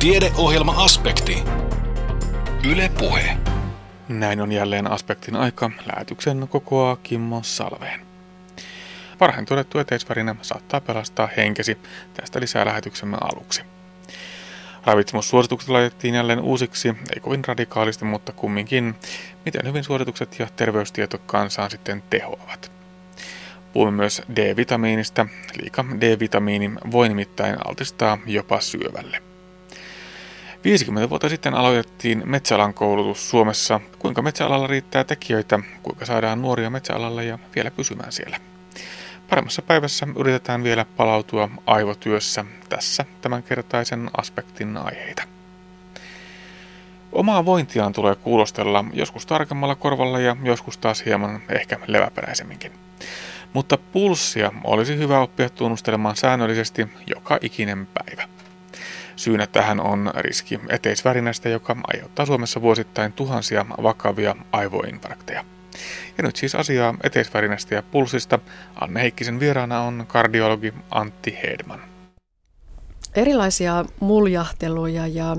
Tiedeohjelma-aspekti. Yle Puhe. Näin on jälleen aspektin aika. Lähetyksen kokoaa Kimmo Salveen. Varhain todettu eteisvärinä saattaa pelastaa henkesi. Tästä lisää lähetyksemme aluksi. Ravitsemussuositukset laitettiin jälleen uusiksi, ei kovin radikaalisti, mutta kumminkin, miten hyvin suositukset ja terveystieto kansaan sitten tehoavat. Puhumme myös D-vitamiinista. Liika D-vitamiini voi nimittäin altistaa jopa syövälle. 50 vuotta sitten aloitettiin metsäalan koulutus Suomessa. Kuinka metsäalalla riittää tekijöitä, kuinka saadaan nuoria metsäalalle ja vielä pysymään siellä. Paremmassa päivässä yritetään vielä palautua aivotyössä tässä tämänkertaisen aspektin aiheita. Omaa vointiaan tulee kuulostella joskus tarkemmalla korvalla ja joskus taas hieman ehkä leväperäisemminkin. Mutta pulssia olisi hyvä oppia tunnustelemaan säännöllisesti joka ikinen päivä. Syynä tähän on riski eteisvärinästä, joka aiheuttaa Suomessa vuosittain tuhansia vakavia aivoinfarkteja. Ja nyt siis asiaa eteisvärinästä ja pulssista. Anne Heikkisen vieraana on kardiologi Antti Hedman. Erilaisia muljahteluja ja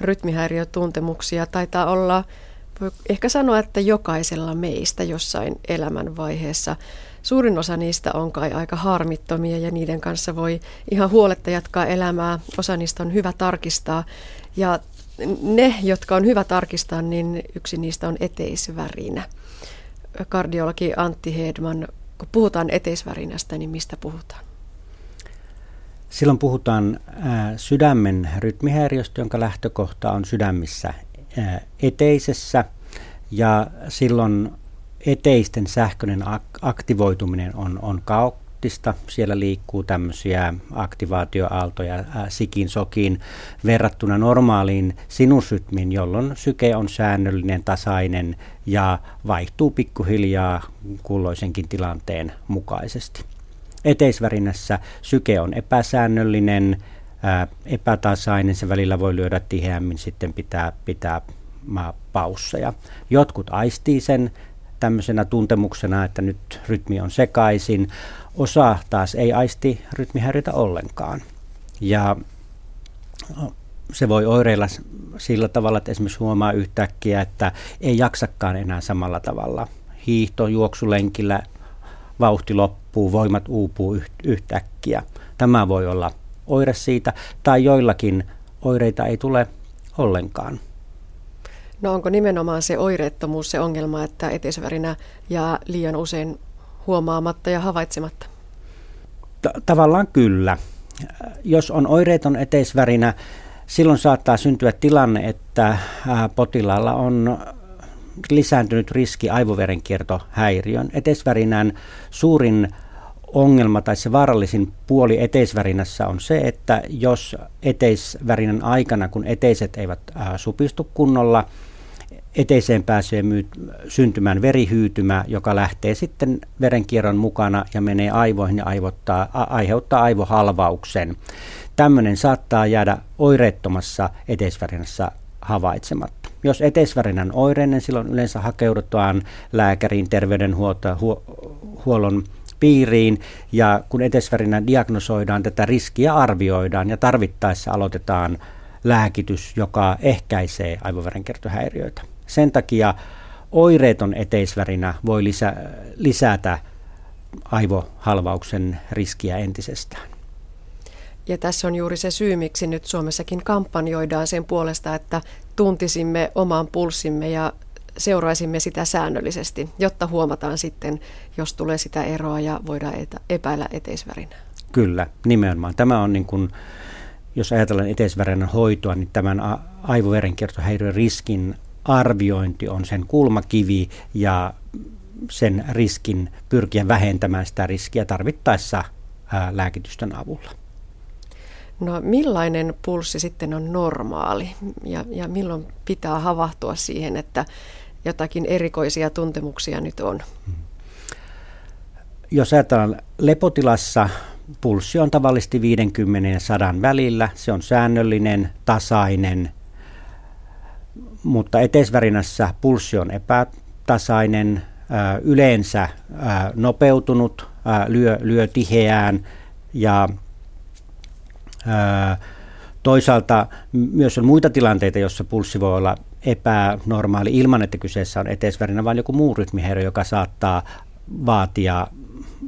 rytmihäiriötuntemuksia taitaa olla, voi ehkä sanoa, että jokaisella meistä jossain elämänvaiheessa. Suurin osa niistä on kai aika harmittomia ja niiden kanssa voi ihan huoletta jatkaa elämää. Osa niistä on hyvä tarkistaa ja ne, jotka on hyvä tarkistaa, niin yksi niistä on eteisvärinä. Kardiologi Antti Hedman, kun puhutaan eteisvärinästä, niin mistä puhutaan? Silloin puhutaan sydämen rytmihäiriöstä, jonka lähtökohta on sydämissä eteisessä ja silloin eteisten sähköinen aktivoituminen on, on kaoottista. Siellä liikkuu tämmöisiä aktivaatioaaltoja sikin sokiin verrattuna normaaliin sinusrytmiin, jolloin syke on säännöllinen, tasainen ja vaihtuu pikkuhiljaa kulloisenkin tilanteen mukaisesti. Eteisvärinässä syke on epäsäännöllinen, epätasainen, se välillä voi lyödä tiheämmin, sitten pitää, pitää pausseja. Jotkut aistii sen tämmöisenä tuntemuksena, että nyt rytmi on sekaisin. Osa taas ei aisti rytmihäiriötä ollenkaan. Ja se voi oireilla sillä tavalla, että esimerkiksi huomaa yhtäkkiä, että ei jaksakaan enää samalla tavalla. Hiihto, juoksulenkillä, vauhti loppuu, voimat uupuu yhtäkkiä. Tämä voi olla oire siitä, tai joillakin oireita ei tule ollenkaan. No onko nimenomaan se oireettomuus se ongelma, että eteisvärinä jää liian usein huomaamatta ja havaitsematta? Tavallaan kyllä. Jos on oireeton eteisvärinä, silloin saattaa syntyä tilanne, että potilaalla on lisääntynyt riski aivoverenkiertohäiriön. Eteisvärinän suurin ongelma tai se vaarallisin puoli eteisvärinässä on se, että jos eteisvärinän aikana, kun eteiset eivät supistu kunnolla, eteiseen pääsee syntymään verihyytymä, joka lähtee sitten verenkierron mukana ja menee aivoihin ja aivottaa, a, aiheuttaa aivohalvauksen. Tämmöinen saattaa jäädä oireettomassa eteisvärinässä havaitsematta. Jos eteisvärinän oireinen, silloin yleensä hakeudutaan lääkäriin, terveydenhuollon piiriin ja kun eteisvärinä diagnosoidaan, tätä riskiä arvioidaan ja tarvittaessa aloitetaan lääkitys, joka ehkäisee aivoverenkiertohäiriöitä. Sen takia oireeton eteisvärinä voi lisä, lisätä aivohalvauksen riskiä entisestään. Ja tässä on juuri se syy, miksi nyt Suomessakin kampanjoidaan sen puolesta, että tuntisimme oman pulssimme ja seuraisimme sitä säännöllisesti, jotta huomataan sitten, jos tulee sitä eroa ja voidaan epäillä eteisvärinää. Kyllä, nimenomaan. Tämä on niin kuin, jos ajatellaan eteisvärinän hoitoa, niin tämän aivoverenkiertohäiriön riskin arviointi on sen kulmakivi ja sen riskin pyrkiä vähentämään sitä riskiä tarvittaessa lääkitysten avulla. No millainen pulssi sitten on normaali ja, ja milloin pitää havahtua siihen, että jotakin erikoisia tuntemuksia nyt on? Jos ajatellaan lepotilassa, pulssi on tavallisesti 50 ja 100 välillä. Se on säännöllinen, tasainen, mutta eteisvärinässä pulssi on epätasainen, yleensä nopeutunut, lyö, lyö tiheään ja Toisaalta myös on muita tilanteita, joissa pulssi voi olla epänormaali ilman, että kyseessä on eteisvärinä, vaan joku muu rytmihäiriö, joka saattaa vaatia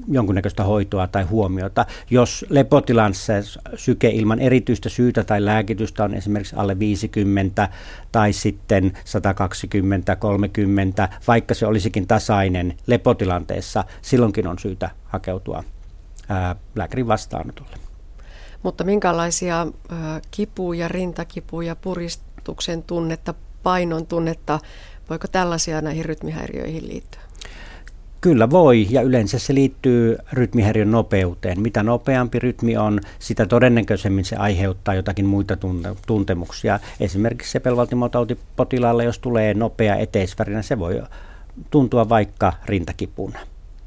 jonkunnäköistä hoitoa tai huomiota. Jos lepotilassa syke ilman erityistä syytä tai lääkitystä on esimerkiksi alle 50 tai sitten 120, 30, vaikka se olisikin tasainen lepotilanteessa, silloinkin on syytä hakeutua ää, lääkärin vastaanotolle. Mutta minkälaisia ää, kipuja, rintakipuja, puristuksen tunnetta, painon tunnetta, voiko tällaisia näihin rytmihäiriöihin liittyä? Kyllä voi, ja yleensä se liittyy rytmihäiriön nopeuteen. Mitä nopeampi rytmi on, sitä todennäköisemmin se aiheuttaa jotakin muita tuntemuksia. Esimerkiksi sepelvaltimotautipotilaalle, jos tulee nopea eteisvärinä, se voi tuntua vaikka rintakipuna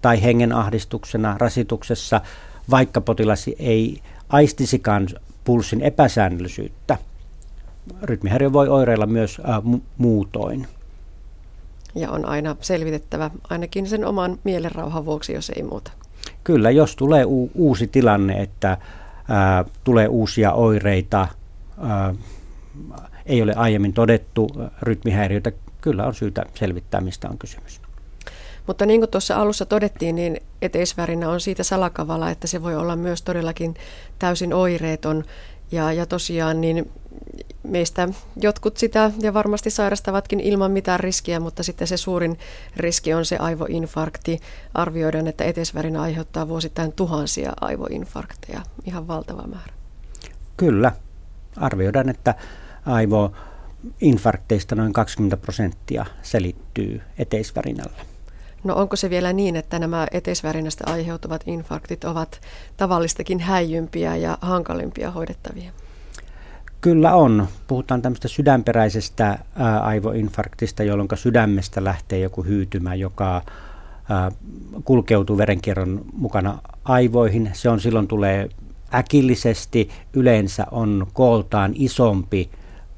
tai hengenahdistuksena, rasituksessa, vaikka potilas ei aistisikaan pulssin epäsäännöllisyyttä. Rytmihäiriö voi oireilla myös äh, muutoin ja on aina selvitettävä ainakin sen oman mielenrauhan vuoksi, jos ei muuta. Kyllä, jos tulee u- uusi tilanne, että ää, tulee uusia oireita, ää, ei ole aiemmin todettu rytmihäiriöitä, kyllä on syytä selvittää, mistä on kysymys. Mutta niin kuin tuossa alussa todettiin, niin eteisvärinä on siitä salakavala, että se voi olla myös todellakin täysin oireeton. Ja, ja tosiaan niin meistä jotkut sitä ja varmasti sairastavatkin ilman mitään riskiä, mutta sitten se suurin riski on se aivoinfarkti. Arvioidaan, että etesvärinä aiheuttaa vuosittain tuhansia aivoinfarkteja, ihan valtava määrä. Kyllä, arvioidaan, että aivoinfarkteista noin 20 prosenttia selittyy eteisvärinällä. No onko se vielä niin, että nämä eteisvärinästä aiheutuvat infarktit ovat tavallistakin häijympiä ja hankalimpia hoidettavia? Kyllä on. Puhutaan tämmöistä sydänperäisestä ää, aivoinfarktista, jolloin sydämestä lähtee joku hyytymä, joka ää, kulkeutuu verenkierron mukana aivoihin. Se on silloin tulee äkillisesti, yleensä on kooltaan isompi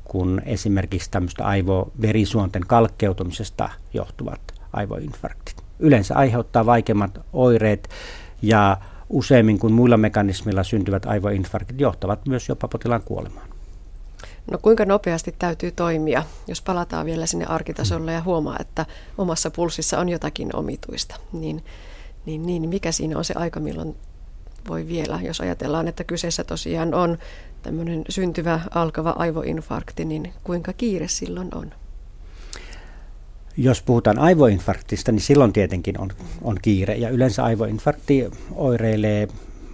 kuin esimerkiksi tämmöistä aivoverisuonten kalkkeutumisesta johtuvat aivoinfarktit. Yleensä aiheuttaa vaikeimmat oireet ja useimmin kuin muilla mekanismilla syntyvät aivoinfarktit johtavat myös jopa potilaan kuolemaan. No kuinka nopeasti täytyy toimia, jos palataan vielä sinne arkitasolle ja huomaa, että omassa pulssissa on jotakin omituista, niin, niin, niin mikä siinä on se aika, milloin voi vielä, jos ajatellaan, että kyseessä tosiaan on tämmöinen syntyvä alkava aivoinfarkti, niin kuinka kiire silloin on? Jos puhutaan aivoinfarktista, niin silloin tietenkin on, on kiire. Ja yleensä aivoinfarkti oireilee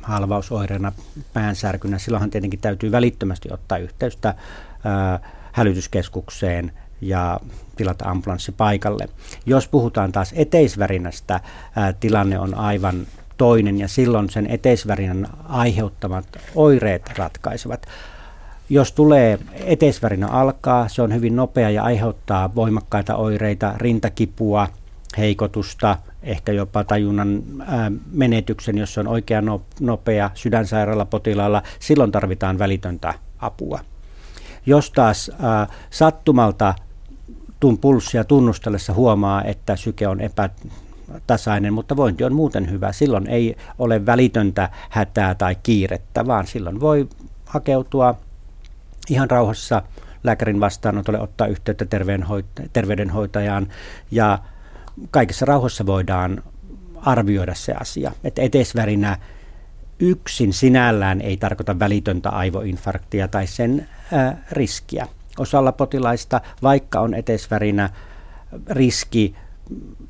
halvausoireena, päänsärkynä, silloinhan tietenkin täytyy välittömästi ottaa yhteystä ää, hälytyskeskukseen ja tilata ambulanssi paikalle. Jos puhutaan taas eteisvärinästä, ää, tilanne on aivan toinen ja silloin sen eteisvärinän aiheuttamat oireet ratkaisevat. Jos tulee eteisvärinä alkaa, se on hyvin nopea ja aiheuttaa voimakkaita oireita, rintakipua, heikotusta, ehkä jopa tajunnan menetyksen, jos on oikea nopea sydänsairaalapotilaalla, silloin tarvitaan välitöntä apua. Jos taas sattumalta tuun pulssia tunnustellessa huomaa, että syke on epätasainen, mutta vointi on muuten hyvä, silloin ei ole välitöntä hätää tai kiirettä, vaan silloin voi hakeutua ihan rauhassa lääkärin vastaanotolle, ottaa yhteyttä terveydenhoitajaan ja kaikessa rauhassa voidaan arvioida se asia. Että etesvärinä yksin sinällään ei tarkoita välitöntä aivoinfarktia tai sen ää, riskiä. Osalla potilaista, vaikka on etesvärinä, riski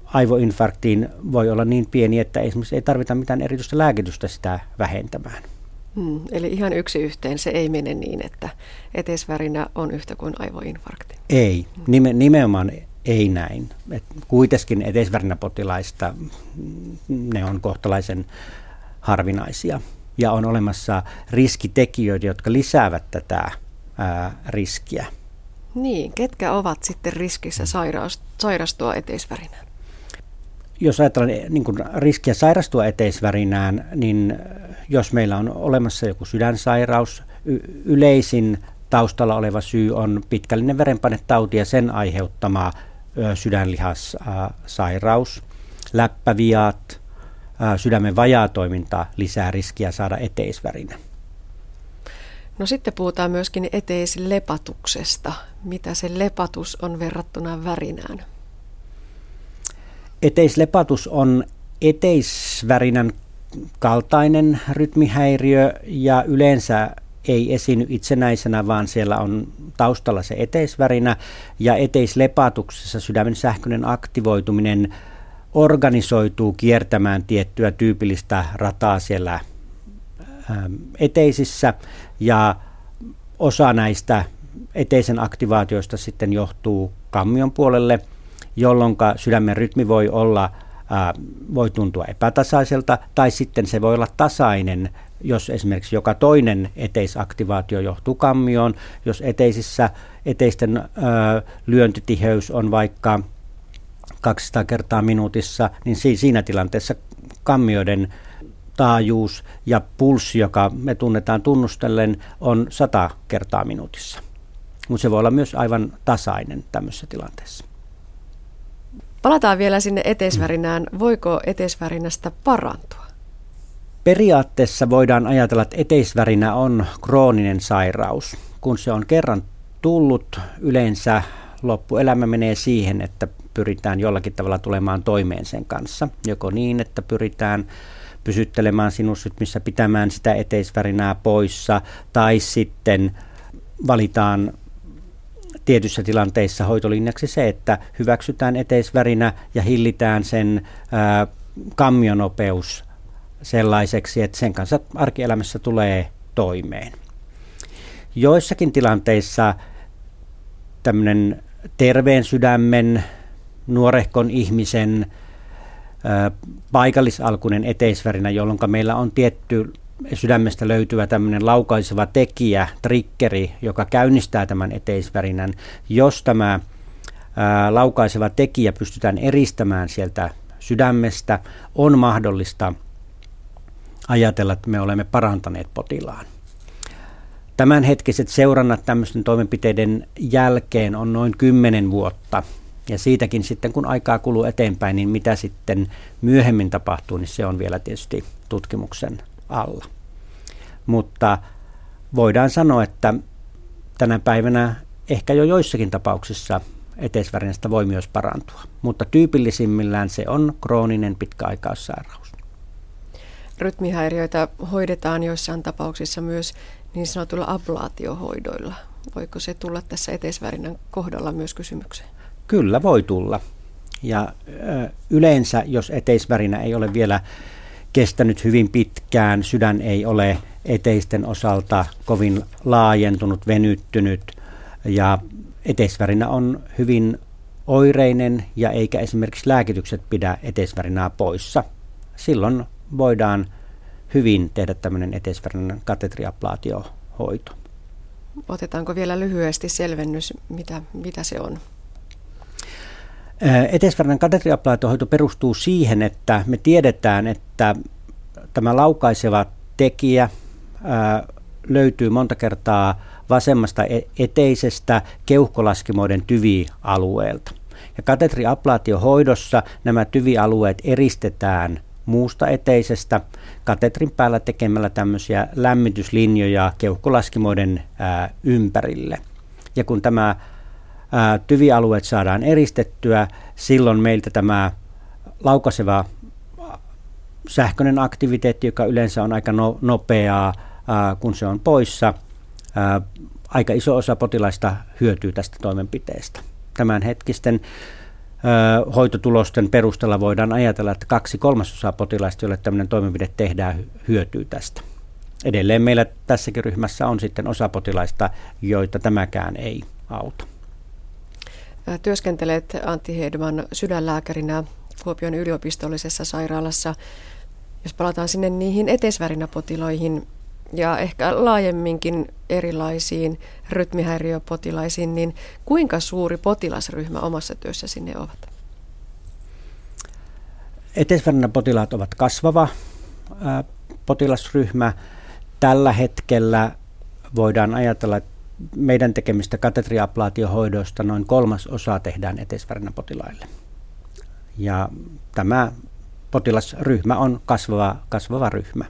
aivoinfarktiin voi olla niin pieni, että esimerkiksi ei tarvita mitään erityistä lääkitystä sitä vähentämään. Hmm, eli ihan yksi yhteen se ei mene niin, että etesvärinä on yhtä kuin aivoinfarkti. Ei, nime, nimenomaan ei näin. Et kuitenkin edesvärinäpotilaista ne on kohtalaisen harvinaisia. Ja on olemassa riskitekijöitä, jotka lisäävät tätä ää, riskiä. Niin, ketkä ovat sitten riskissä sairaus, sairastua eteisvärinään? Jos ajatellaan niin kuin riskiä sairastua eteisvärinään, niin jos meillä on olemassa joku sydänsairaus, y- yleisin taustalla oleva syy on pitkällinen verenpainetauti ja sen aiheuttama sydänlihassairaus, läppäviat, sydämen vajaatoiminta lisää riskiä saada eteisvärinä. No sitten puhutaan myöskin eteislepatuksesta. Mitä se lepatus on verrattuna värinään? Eteislepatus on eteisvärinän kaltainen rytmihäiriö ja yleensä ei esiinny itsenäisenä, vaan siellä on taustalla se eteisvärinä. Ja eteislepatuksessa sydämen sähköinen aktivoituminen organisoituu kiertämään tiettyä tyypillistä rataa siellä eteisissä. Ja osa näistä eteisen aktivaatioista sitten johtuu kammion puolelle, jolloin sydämen rytmi voi olla voi tuntua epätasaiselta tai sitten se voi olla tasainen, jos esimerkiksi joka toinen eteisaktivaatio johtuu kammioon, jos eteisissä eteisten ö, lyöntitiheys on vaikka 200 kertaa minuutissa, niin siinä tilanteessa kammioiden taajuus ja pulssi, joka me tunnetaan tunnustellen, on 100 kertaa minuutissa. Mutta se voi olla myös aivan tasainen tämmöisessä tilanteessa. Palataan vielä sinne eteisvärinään. Voiko eteisvärinästä parantua? Periaatteessa voidaan ajatella, että eteisvärinä on krooninen sairaus. Kun se on kerran tullut, yleensä loppuelämä menee siihen, että pyritään jollakin tavalla tulemaan toimeen sen kanssa. Joko niin, että pyritään pysyttelemään sinusrytmissä, pitämään sitä eteisvärinää poissa, tai sitten valitaan tietyissä tilanteissa hoitolinjaksi se, että hyväksytään eteisvärinä ja hillitään sen ää, kammionopeus sellaiseksi, että sen kanssa arkielämässä tulee toimeen. Joissakin tilanteissa tämmöinen terveen sydämen, nuorehkon ihmisen ää, paikallisalkuinen eteisvärinä, jolloin meillä on tietty sydämestä löytyvä tämmöinen laukaiseva tekijä, trikkeri, joka käynnistää tämän eteisvärinän. Jos tämä laukaiseva tekijä pystytään eristämään sieltä sydämestä, on mahdollista ajatella, että me olemme parantaneet potilaan. Tämänhetkiset seurannat tämmöisten toimenpiteiden jälkeen on noin 10 vuotta. Ja siitäkin sitten, kun aikaa kuluu eteenpäin, niin mitä sitten myöhemmin tapahtuu, niin se on vielä tietysti tutkimuksen alla. Mutta voidaan sanoa, että tänä päivänä ehkä jo joissakin tapauksissa eteisvärinästä voi myös parantua, mutta tyypillisimmillään se on krooninen pitkäaikaissairaus. Rytmihäiriöitä hoidetaan joissain tapauksissa myös niin sanotuilla ablaatiohoidoilla. Voiko se tulla tässä eteisvärinän kohdalla myös kysymykseen? Kyllä voi tulla. Ja yleensä, jos eteisvärinä ei ole vielä kestänyt hyvin pitkään, sydän ei ole eteisten osalta kovin laajentunut, venyttynyt ja eteisvärinä on hyvin oireinen ja eikä esimerkiksi lääkitykset pidä eteisvärinää poissa. Silloin voidaan hyvin tehdä tämmöinen eteisvärinän katetriaplaatiohoito. Otetaanko vielä lyhyesti selvennys, mitä, mitä se on? Eteisvärinän katetriaplaatiohoito perustuu siihen, että me tiedetään, että tämä laukaiseva tekijä löytyy monta kertaa vasemmasta e-, eteisestä keuhkolaskimoiden tyvialueelta. Ja katetriablaatiohoidossa nämä tyvialueet eristetään muusta eteisestä katetrin päällä tekemällä tämmöisiä lämmityslinjoja keuhkolaskimoiden ää, ympärille. Ja kun tämä ää, tyvialueet saadaan eristettyä, silloin meiltä tämä laukaseva sähköinen aktiviteetti, joka yleensä on aika no, nopeaa, kun se on poissa, aika iso osa potilaista hyötyy tästä toimenpiteestä. Tämänhetkisten hoitotulosten perusteella voidaan ajatella, että kaksi kolmasosaa potilaista, joille tämmöinen toimenpide tehdään, hyötyy tästä. Edelleen meillä tässäkin ryhmässä on sitten osa potilaista, joita tämäkään ei auta. Työskentelet Antti Hedman sydänlääkärinä Kuopion yliopistollisessa sairaalassa. Jos palataan sinne niihin eteisvärinäpotiloihin, ja ehkä laajemminkin erilaisiin rytmihäiriöpotilaisiin, niin kuinka suuri potilasryhmä omassa työssäsi ne ovat? potilaat ovat kasvava potilasryhmä. Tällä hetkellä voidaan ajatella, että meidän tekemistä katetriaplaatiohoidoista noin kolmas osa tehdään potilaille. Ja tämä potilasryhmä on kasvava, kasvava ryhmä.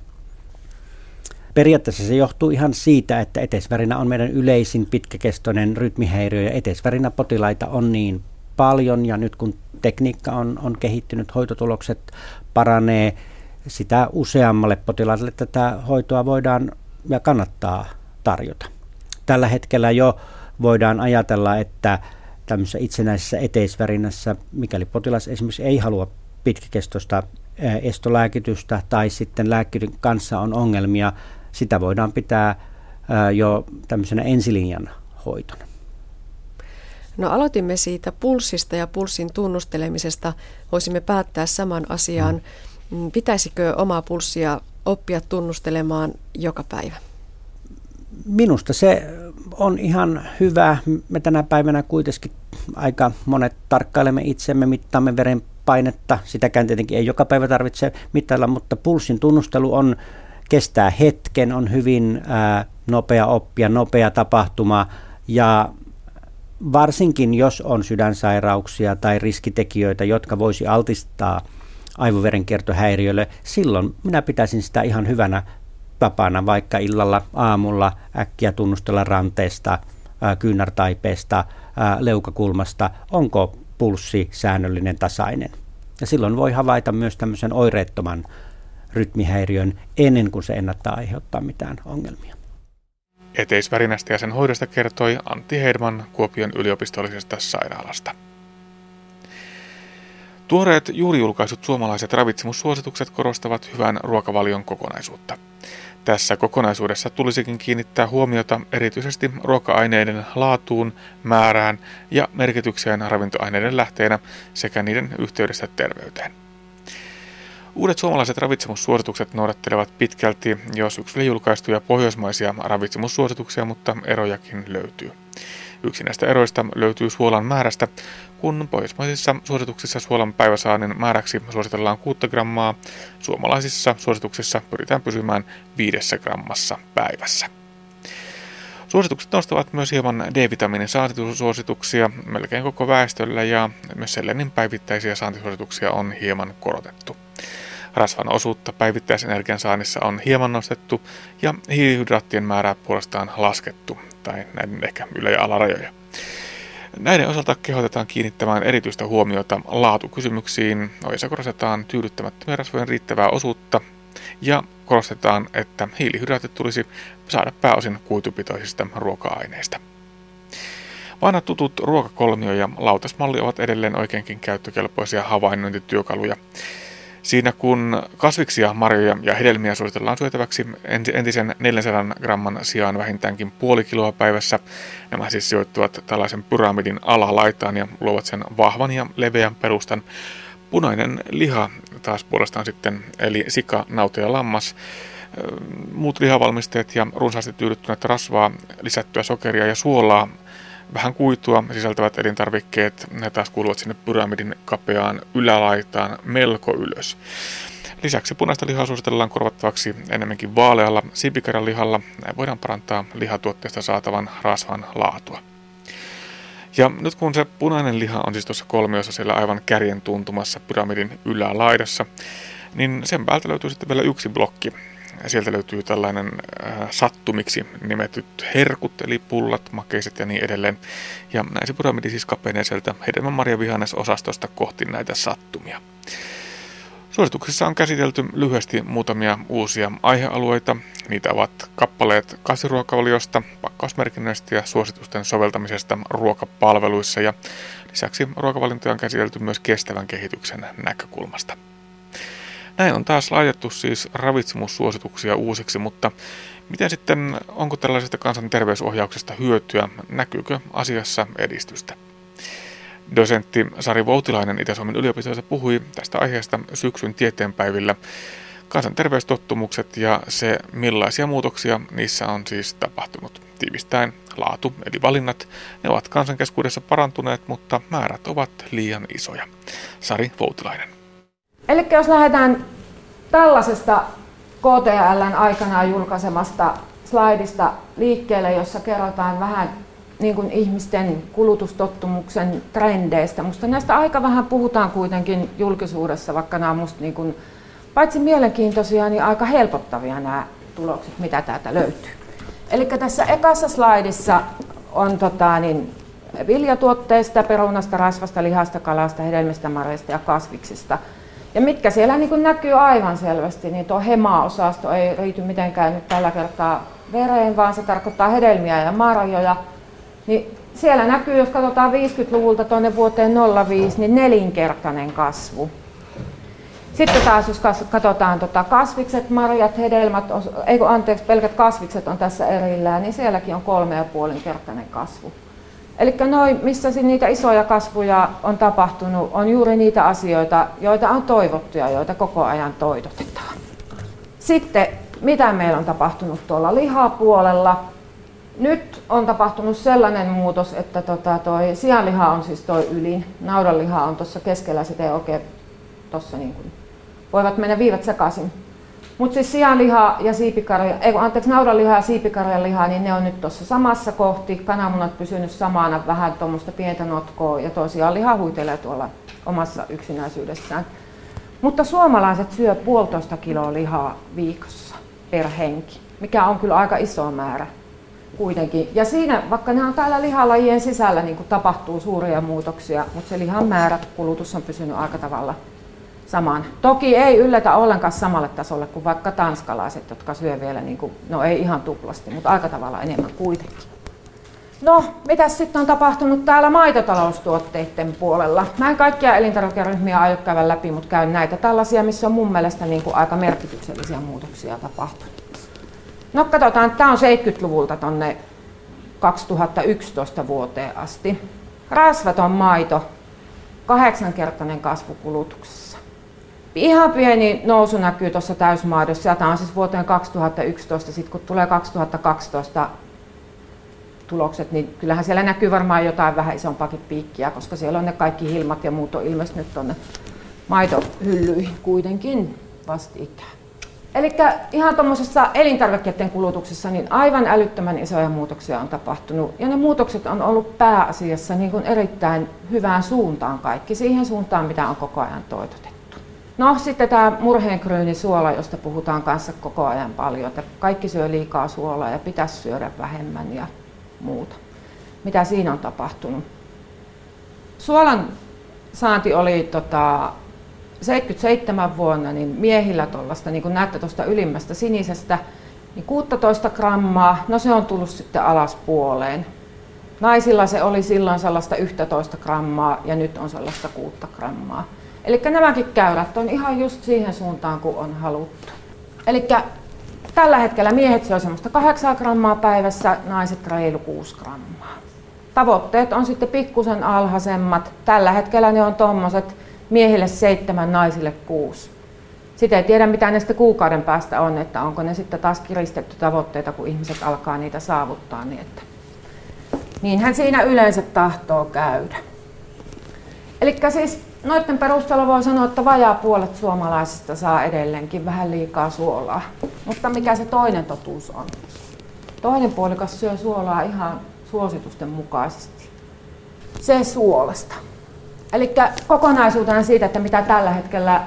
Periaatteessa se johtuu ihan siitä, että etesvärinä on meidän yleisin pitkäkestoinen rytmihäiriö ja etesvärinä potilaita on niin paljon ja nyt kun tekniikka on, on kehittynyt, hoitotulokset paranee, sitä useammalle potilaalle tätä hoitoa voidaan ja kannattaa tarjota. Tällä hetkellä jo voidaan ajatella, että tämmöisessä itsenäisessä eteisvärinässä, mikäli potilas esimerkiksi ei halua pitkäkestoista estolääkitystä tai sitten lääkkeen kanssa on ongelmia, sitä voidaan pitää jo tämmöisenä ensilinjan hoitona. No aloitimme siitä pulssista ja pulssin tunnustelemisesta. Voisimme päättää saman asian. Mm. Pitäisikö omaa pulssia oppia tunnustelemaan joka päivä? Minusta se on ihan hyvä. Me tänä päivänä kuitenkin aika monet tarkkailemme itsemme, mittaamme verenpainetta. Sitäkään tietenkin ei joka päivä tarvitse mittailla, mutta pulssin tunnustelu on, kestää hetken, on hyvin ää, nopea oppia, nopea tapahtuma ja varsinkin jos on sydänsairauksia tai riskitekijöitä, jotka voisi altistaa aivoverenkiertohäiriölle, silloin minä pitäisin sitä ihan hyvänä tapana vaikka illalla, aamulla äkkiä tunnustella ranteesta, kyynärtaipeesta, leukakulmasta, onko pulssi säännöllinen tasainen. Ja silloin voi havaita myös tämmöisen oireettoman rytmihäiriön ennen kuin se ennättää aiheuttaa mitään ongelmia. Eteisvärinästä ja sen hoidosta kertoi Antti Heidman Kuopion yliopistollisesta sairaalasta. Tuoreet juuri julkaisut suomalaiset ravitsemussuositukset korostavat hyvän ruokavalion kokonaisuutta. Tässä kokonaisuudessa tulisikin kiinnittää huomiota erityisesti ruoka-aineiden laatuun, määrään ja merkitykseen ravintoaineiden lähteenä sekä niiden yhteydestä terveyteen. Uudet suomalaiset ravitsemussuositukset noudattelevat pitkälti jo syksyllä julkaistuja pohjoismaisia ravitsemussuosituksia, mutta erojakin löytyy. Yksi näistä eroista löytyy suolan määrästä, kun pohjoismaisissa suosituksissa suolan päiväsaannin määräksi suositellaan 6 grammaa, suomalaisissa suosituksissa pyritään pysymään 5 grammassa päivässä. Suositukset nostavat myös hieman D-vitamiinin saantisuosituksia melkein koko väestöllä ja myös selenin päivittäisiä saantisuosituksia on hieman korotettu. Rasvan osuutta päivittäisenergian saannissa on hieman nostettu ja hiilihydraattien määrää puolestaan laskettu, tai näiden ehkä ylä- ja alarajoja. Näiden osalta kehotetaan kiinnittämään erityistä huomiota laatukysymyksiin, joissa korostetaan tyydyttämättömien rasvojen riittävää osuutta ja korostetaan, että hiilihydraatit tulisi saada pääosin kuitupitoisista ruoka-aineista. Vanhat tutut ruokakolmio ja lautasmalli ovat edelleen oikeinkin käyttökelpoisia havainnointityökaluja. Siinä kun kasviksia, marjoja ja hedelmiä suositellaan syötäväksi entisen 400 gramman sijaan vähintäänkin puoli kiloa päivässä, nämä siis sijoittuvat tällaisen pyramidin alalaitaan ja luovat sen vahvan ja leveän perustan. Punainen liha taas puolestaan sitten, eli sika, nauta ja lammas, muut lihavalmisteet ja runsaasti tyydyttyneet rasvaa, lisättyä sokeria ja suolaa vähän kuitua sisältävät elintarvikkeet, ne taas kuuluvat sinne pyramidin kapeaan ylälaitaan melko ylös. Lisäksi punaista lihaa suositellaan korvattavaksi enemmänkin vaalealla sipikaran lihalla. Näin voidaan parantaa lihatuotteesta saatavan rasvan laatua. Ja nyt kun se punainen liha on siis tuossa kolmiossa siellä aivan kärjen tuntumassa pyramidin ylälaidassa, niin sen päältä löytyy sitten vielä yksi blokki, sieltä löytyy tällainen äh, sattumiksi nimetyt herkut, eli pullat, makeiset ja niin edelleen. Ja näin se pyramidi siis kapenee sieltä hedelmän osastosta kohti näitä sattumia. Suosituksessa on käsitelty lyhyesti muutamia uusia aihealueita. Niitä ovat kappaleet kasviruokavaliosta, pakkausmerkinnöistä ja suositusten soveltamisesta ruokapalveluissa ja lisäksi ruokavalintoja on käsitelty myös kestävän kehityksen näkökulmasta. Näin on taas laitettu siis ravitsemussuosituksia uusiksi, mutta miten sitten, onko tällaisesta kansanterveysohjauksesta hyötyä, näkyykö asiassa edistystä? Dosentti Sari Voutilainen Itä-Suomen yliopistossa puhui tästä aiheesta syksyn tieteenpäivillä. Kansanterveystottumukset ja se, millaisia muutoksia niissä on siis tapahtunut. Tiivistäen laatu eli valinnat, ne ovat kansankeskuudessa parantuneet, mutta määrät ovat liian isoja. Sari Voutilainen. Eli jos lähdetään tällaisesta KTLn aikanaan julkaisemasta slaidista liikkeelle, jossa kerrotaan vähän niin kuin ihmisten kulutustottumuksen trendeistä. Musta näistä aika vähän puhutaan kuitenkin julkisuudessa, vaikka nämä on musta niin kuin, paitsi mielenkiintoisia, niin aika helpottavia nämä tulokset, mitä täältä löytyy. Eli tässä ekassa slaidissa on tota, niin, viljatuotteista, perunasta, rasvasta, lihasta, kalasta, hedelmistä, marjasta ja kasviksista. Ja mitkä siellä niin näkyy aivan selvästi, niin tuo hema-osasto ei riity mitenkään nyt tällä kertaa vereen, vaan se tarkoittaa hedelmiä ja marjoja. Niin siellä näkyy, jos katsotaan 50-luvulta tuonne vuoteen 05, niin nelinkertainen kasvu. Sitten taas jos katsotaan tota kasvikset, marjat, hedelmät, ei anteeksi, pelkät kasvikset on tässä erillään, niin sielläkin on kolme ja puolin kertainen kasvu. Eli noin, missä niitä isoja kasvuja on tapahtunut, on juuri niitä asioita, joita on toivottu ja joita koko ajan toitotetaan. Sitten, mitä meillä on tapahtunut tuolla lihapuolella? Nyt on tapahtunut sellainen muutos, että tota toi sianliha on siis toi ylin, naudanliha on tuossa keskellä, sitä ei oikein tuossa niin kuin, voivat mennä viivat sekaisin. Mutta siis sianliha ja siipikarja, ei anteeksi, naudanliha ja siipikarjan liha, niin ne on nyt tuossa samassa kohti. Kananmunat pysynyt samana, vähän tuommoista pientä notkoa ja tosiaan liha huitelee tuolla omassa yksinäisyydessään. Mutta suomalaiset syö puolitoista kiloa lihaa viikossa per henki, mikä on kyllä aika iso määrä kuitenkin. Ja siinä, vaikka ne on täällä lihalajien sisällä, niin tapahtuu suuria muutoksia, mutta se lihan määrä, kulutus on pysynyt aika tavalla saman. Toki ei yllätä ollenkaan samalle tasolle kuin vaikka tanskalaiset, jotka syö vielä, niin kuin, no ei ihan tuplasti, mutta aika tavalla enemmän kuitenkin. No, mitä sitten on tapahtunut täällä maitotaloustuotteiden puolella? Mä en kaikkia elintarvikeryhmiä aio käydä läpi, mutta käyn näitä tällaisia, missä on mun mielestä niin kuin aika merkityksellisiä muutoksia tapahtunut. No katsotaan, tämä on 70-luvulta tonne 2011 vuoteen asti. Rasvaton maito, kahdeksankertainen kasvu kulutuksessa. Ihan pieni nousu näkyy tuossa täysmaadossa tämä on siis vuoteen 2011, sitten kun tulee 2012 tulokset, niin kyllähän siellä näkyy varmaan jotain vähän isompaakin piikkiä, koska siellä on ne kaikki hilmat ja muut on ilmestynyt tuonne maitohyllyihin kuitenkin vastikään. Eli ihan tuommoisessa elintarvikkeiden kulutuksessa niin aivan älyttömän isoja muutoksia on tapahtunut. Ja ne muutokset on ollut pääasiassa niin kuin erittäin hyvään suuntaan kaikki, siihen suuntaan mitä on koko ajan toitotettu. No sitten tämä murheenkryyni suola, josta puhutaan kanssa koko ajan paljon, että kaikki syö liikaa suolaa ja pitäisi syödä vähemmän ja muuta. Mitä siinä on tapahtunut? Suolan saanti oli tota, 77 vuonna niin miehillä tuollaista, niin kuin näette tuosta ylimmästä sinisestä, niin 16 grammaa, no se on tullut sitten alaspuoleen. Naisilla se oli silloin sellaista 11 grammaa ja nyt on sellaista 6 grammaa. Eli nämäkin käyrät on ihan just siihen suuntaan, kuin on haluttu. Eli tällä hetkellä miehet syö semmoista 8 grammaa päivässä, naiset reilu 6 grammaa. Tavoitteet on sitten pikkusen alhaisemmat. Tällä hetkellä ne on tuommoiset miehille seitsemän, naisille kuusi. Sitä ei tiedä, mitä ne kuukauden päästä on, että onko ne sitten taas kiristetty tavoitteita, kun ihmiset alkaa niitä saavuttaa. Niin että niinhän siinä yleensä tahtoo käydä. Eli siis noiden perusteella voi sanoa, että vajaa puolet suomalaisista saa edelleenkin vähän liikaa suolaa. Mutta mikä se toinen totuus on? Toinen puolikas syö suolaa ihan suositusten mukaisesti. Se suolesta. Eli kokonaisuutena siitä, että mitä tällä hetkellä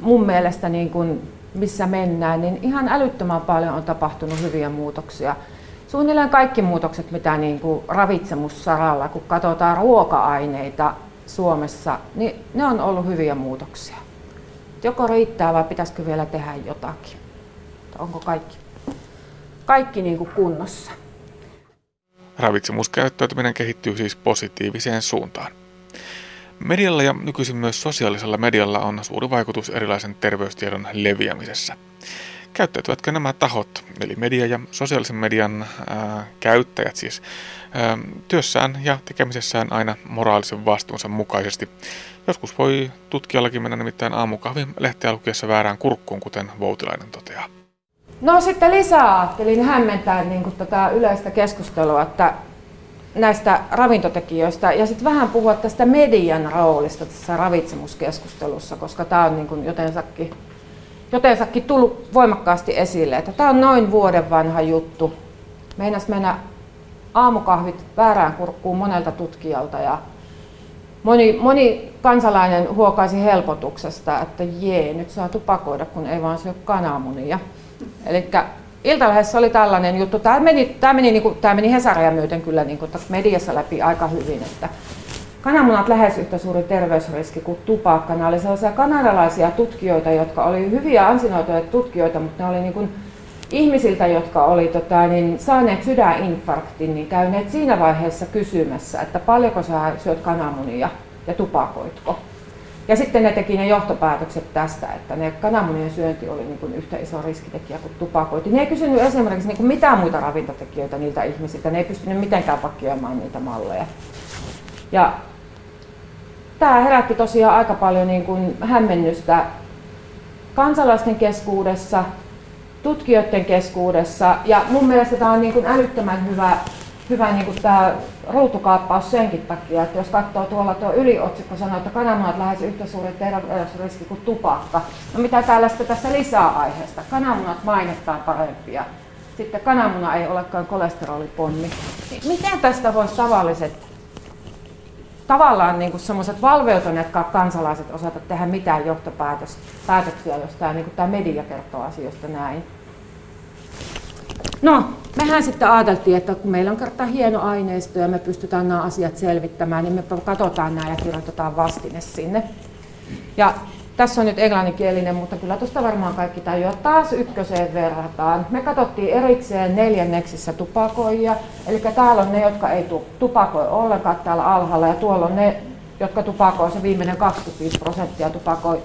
mun mielestä niin kuin missä mennään, niin ihan älyttömän paljon on tapahtunut hyviä muutoksia. Suunnilleen kaikki muutokset, mitä niin kuin ravitsemussaralla, kun katsotaan ruoka-aineita Suomessa, niin ne on ollut hyviä muutoksia. Joko riittää vai pitäisikö vielä tehdä jotakin? Onko kaikki, kaikki niin kuin kunnossa? Ravitsemuskäyttäytyminen kehittyy siis positiiviseen suuntaan. Medialla ja nykyisin myös sosiaalisella medialla on suuri vaikutus erilaisen terveystiedon leviämisessä. Käyttäytyvätkö nämä tahot, eli media ja sosiaalisen median ää, käyttäjät siis, työssään ja tekemisessään aina moraalisen vastuunsa mukaisesti? Joskus voi tutkijallakin mennä nimittäin aamukahvin lehteä lukiessa väärään kurkkuun, kuten Voutilainen toteaa. No sitten lisää ajattelin hämmentää niin kuin tätä yleistä keskustelua, että näistä ravintotekijöistä ja sitten vähän puhua tästä median roolista tässä ravitsemuskeskustelussa, koska tämä on niin kuin jotensakin, jotensakin tullut voimakkaasti esille, tämä on noin vuoden vanha juttu. Meinas mennä aamukahvit väärään kurkkuun monelta tutkijalta ja moni, moni kansalainen huokaisi helpotuksesta, että jee, nyt saa tupakoida, kun ei vaan syö kananmunia. Eli Iltalehdessä oli tällainen juttu, tämä meni, tämä meni, niin kuin, tämä meni Hesaria myöten kyllä niin kuin, mediassa läpi aika hyvin, että kananmunat lähes yhtä suuri terveysriski kuin tupakka. Nämä oli sellaisia kanadalaisia tutkijoita, jotka oli hyviä ansinoituja tutkijoita, mutta ne oli niin ihmisiltä, jotka oli tota, niin, saaneet sydäninfarktin, niin käyneet siinä vaiheessa kysymässä, että paljonko sä syöt kananmunia ja tupakoitko. Ja sitten ne teki ne johtopäätökset tästä, että ne kananmunien syönti oli niin kuin yhtä iso riskitekijä kuin tupakointi. Ne ei kysynyt esimerkiksi niin kuin mitään muita ravintotekijöitä niiltä ihmisiltä, ne ei pystynyt mitenkään pakioimaan niitä malleja. Ja tämä herätti tosiaan aika paljon niin kuin hämmennystä kansalaisten keskuudessa, tutkijoiden keskuudessa ja mun mielestä tämä on niin kuin älyttömän hyvä hyvä niin kuin tämä ruutukaappaus senkin takia, että jos katsoo tuolla tuo yliotsikko sanoo, että kananmunat lähes yhtä suuri terveysriski kuin tupakka. No mitä täällä sitten tässä lisää aiheesta? Kananmunat mainittaan parempia. Sitten kananmuna ei olekaan kolesteroliponni. Niin miten tästä voisi tavalliset, tavallaan niin semmoiset valveutuneet kansalaiset osata tehdä mitään johtopäätöksiä, jos tämä, niin kuin tämä media kertoo asioista näin? No, mehän sitten ajateltiin, että kun meillä on kertaa hieno aineisto ja me pystytään nämä asiat selvittämään, niin me katsotaan nämä ja kirjoitetaan vastine sinne. Ja tässä on nyt englanninkielinen, mutta kyllä tuosta varmaan kaikki tajuaa. Taas ykköseen verrataan. Me katsottiin erikseen neljänneksissä tupakoijia. Eli täällä on ne, jotka ei tupakoi ollenkaan täällä alhaalla. Ja tuolla on ne, jotka tupakoi se viimeinen 25 prosenttia tupakoi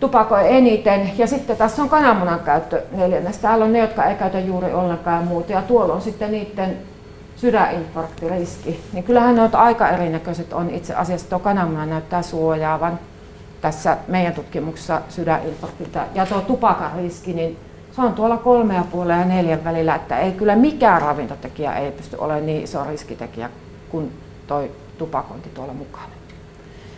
tupakoi eniten. Ja sitten tässä on kananmunan käyttö neljännes. Täällä on ne, jotka ei käytä juuri ollenkaan muuta. Ja tuolla on sitten niiden sydäninfarktiriski. Niin kyllähän ne aika erinäköiset on itse asiassa. Tuo kananmuna näyttää suojaavan tässä meidän tutkimuksessa sydäninfarktilta. Ja tuo tupakan riski, niin se on tuolla kolme ja puolen ja neljän välillä, että ei kyllä mikään ravintotekijä ei pysty olemaan niin iso riskitekijä kuin toi tupakointi tuolla mukana.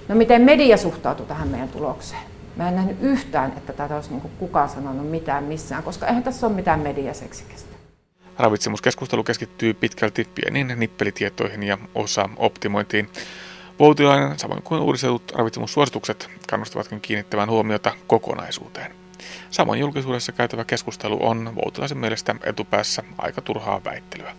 No miten media suhtautuu tähän meidän tulokseen? Mä en nähnyt yhtään, että tätä olisi niin kukaan sanonut mitään missään, koska eihän tässä ole mitään mediaseksikästä. Ravitsemuskeskustelu keskittyy pitkälti pieniin nippelitietoihin ja osa optimointiin. Voutilainen, samoin kuin uudisetut ravitsemussuositukset, kannustavatkin kiinnittämään huomiota kokonaisuuteen. Samoin julkisuudessa käytävä keskustelu on Voutilaisen mielestä etupäässä aika turhaa väittelyä.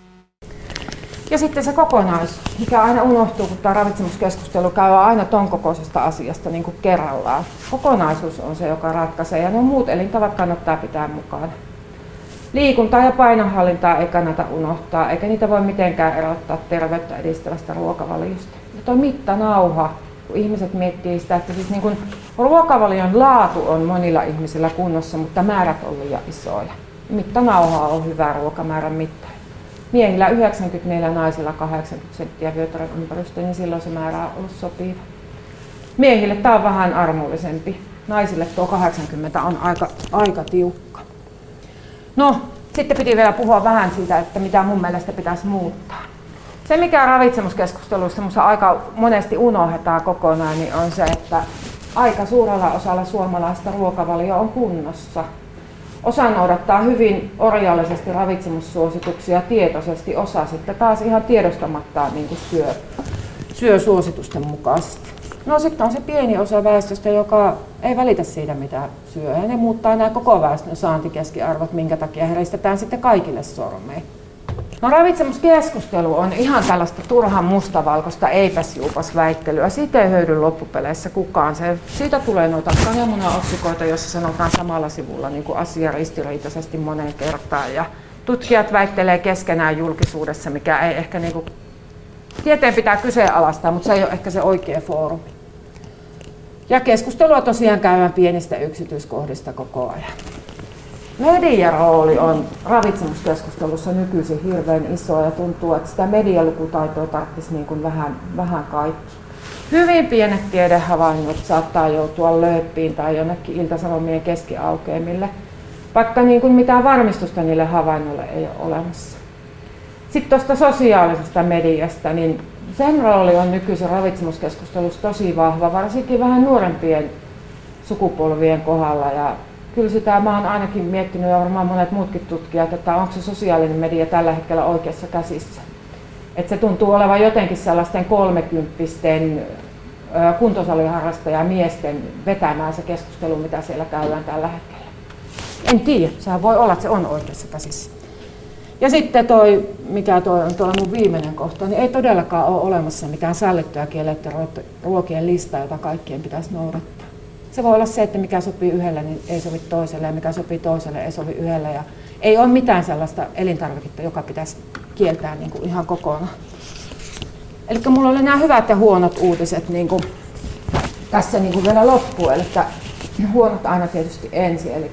Ja sitten se kokonaisuus, mikä aina unohtuu, kun tämä ravitsemuskeskustelu käy aina ton kokoisesta asiasta niin kuin kerrallaan. Kokonaisuus on se, joka ratkaisee ja ne muut elintavat kannattaa pitää mukaan. Liikuntaa ja painonhallintaa ei kannata unohtaa, eikä niitä voi mitenkään erottaa terveyttä edistävästä ruokavaliosta. Ja tuo mittanauha, kun ihmiset miettii sitä, että siis niin kuin ruokavalion laatu on monilla ihmisillä kunnossa, mutta määrät on liian isoja. Mittanauha on hyvä ruokamäärän mitta miehillä 94, naisilla 80 senttiä vyötärön ympärystä, niin silloin se määrä on ollut sopiva. Miehille tämä on vähän armollisempi. Naisille tuo 80 on aika, aika tiukka. No, sitten piti vielä puhua vähän siitä, että mitä mun mielestä pitäisi muuttaa. Se, mikä ravitsemuskeskusteluissa aika monesti unohdetaan kokonaan, niin on se, että aika suurella osalla suomalaista ruokavalio on kunnossa – Osa noudattaa hyvin orjallisesti ravitsemussuosituksia tietoisesti, osa sitten taas ihan tiedostamattaan niin syö, syö suositusten mukaisesti. No sitten on se pieni osa väestöstä, joka ei välitä siitä, mitä syö. Ja ne muuttaa nämä koko väestön saantikeskiarvot, minkä takia heristetään sitten kaikille sormeen. No ravitsemuskeskustelu on ihan tällaista turhan mustavalkoista eipäs juupas väittelyä. Siitä ei hyödy loppupeleissä kukaan. Se, siitä tulee noita kananmuna-otsikoita, joissa sanotaan samalla sivulla niin kuin asia ristiriitaisesti moneen kertaan. Ja tutkijat väittelee keskenään julkisuudessa, mikä ei ehkä niin kuin, tieteen pitää kyseenalaistaa, mutta se ei ole ehkä se oikea foorumi. Ja keskustelua tosiaan käydään pienistä yksityiskohdista koko ajan. Median rooli on ravitsemuskeskustelussa nykyisin hirveän iso ja tuntuu, että sitä medialukutaitoa tarvitsisi niin kuin vähän, vähän kaikki. Hyvin pienet tiedehavainnot saattaa joutua lööppiin tai jonnekin iltasanomien keskiaukeamille, vaikka niin kuin mitään varmistusta niille havainnoille ei ole olemassa. Sitten tuosta sosiaalisesta mediasta, niin sen rooli on nykyisen ravitsemuskeskustelussa tosi vahva, varsinkin vähän nuorempien sukupolvien kohdalla. Ja kyllä sitä mä oon ainakin miettinyt ja varmaan monet muutkin tutkijat, että onko se sosiaalinen media tällä hetkellä oikeassa käsissä. Että se tuntuu olevan jotenkin sellaisten kolmekymppisten kuntosaliharrastaja miesten vetämään se keskustelu, mitä siellä käydään tällä hetkellä. En tiedä, sehän voi olla, että se on oikeassa käsissä. Ja sitten toi, mikä toi on tuolla mun viimeinen kohta, niin ei todellakaan ole olemassa mitään sallittuja kiellettyjä ruokien lista, jota kaikkien pitäisi noudattaa. Se voi olla se, että mikä sopii yhdelle, niin ei sovi toiselle, ja mikä sopii toiselle, ei sovi yhdelle. Ja ei ole mitään sellaista elintarviketta, joka pitäisi kieltää niin kuin ihan kokonaan. Eli mulla oli nämä hyvät ja huonot uutiset niin kuin tässä niin kuin vielä loppuun. Eli huonot aina tietysti ensin. Eli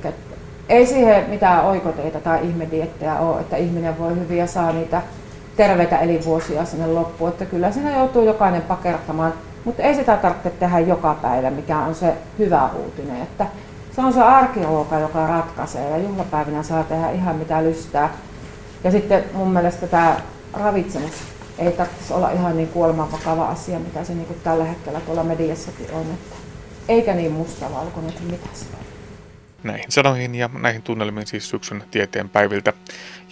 ei siihen mitään oikoteita tai ihmediettejä ole, että ihminen voi hyvin ja saa niitä terveitä elinvuosia sinne loppuun. Että kyllä siinä joutuu jokainen pakertamaan, mutta ei sitä tarvitse tehdä joka päivä, mikä on se hyvä uutinen. Että se on se arkiruoka, joka ratkaisee ja juhlapäivinä saa tehdä ihan mitä lystää. Ja sitten mun mielestä tämä ravitsemus ei tarvitsisi olla ihan niin kuoleman vakava asia, mitä se niin kuin tällä hetkellä tuolla mediassakin on. Että eikä niin mustavalkoinen kuin mitä se on. Näihin sanoihin ja näihin tunnelmiin siis syksyn tieteen päiviltä,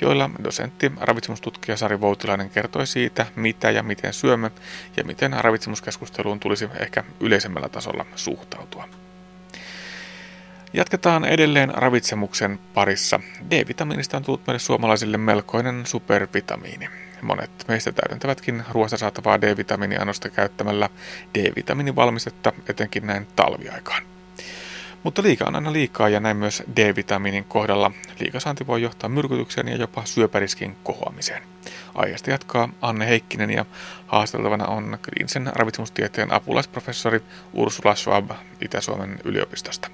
joilla dosentti ravitsemustutkija Sari Voutilainen kertoi siitä, mitä ja miten syömme ja miten ravitsemuskeskusteluun tulisi ehkä yleisemmällä tasolla suhtautua. Jatketaan edelleen ravitsemuksen parissa. D-vitamiinista on tullut meille suomalaisille melkoinen supervitamiini. Monet meistä täydentävätkin ruoasta saatavaa D-vitamiiniannosta käyttämällä D-vitamiinivalmistetta etenkin näin talviaikaan. Mutta liika on aina liikaa ja näin myös D-vitamiinin kohdalla. Liikasaanti voi johtaa myrkytykseen ja jopa syöpäriskin kohoamiseen. Aiheesta jatkaa Anne Heikkinen ja haasteltavana on kliinisen ravitsemustieteen apulaisprofessori Ursula Schwab Itä-Suomen yliopistosta.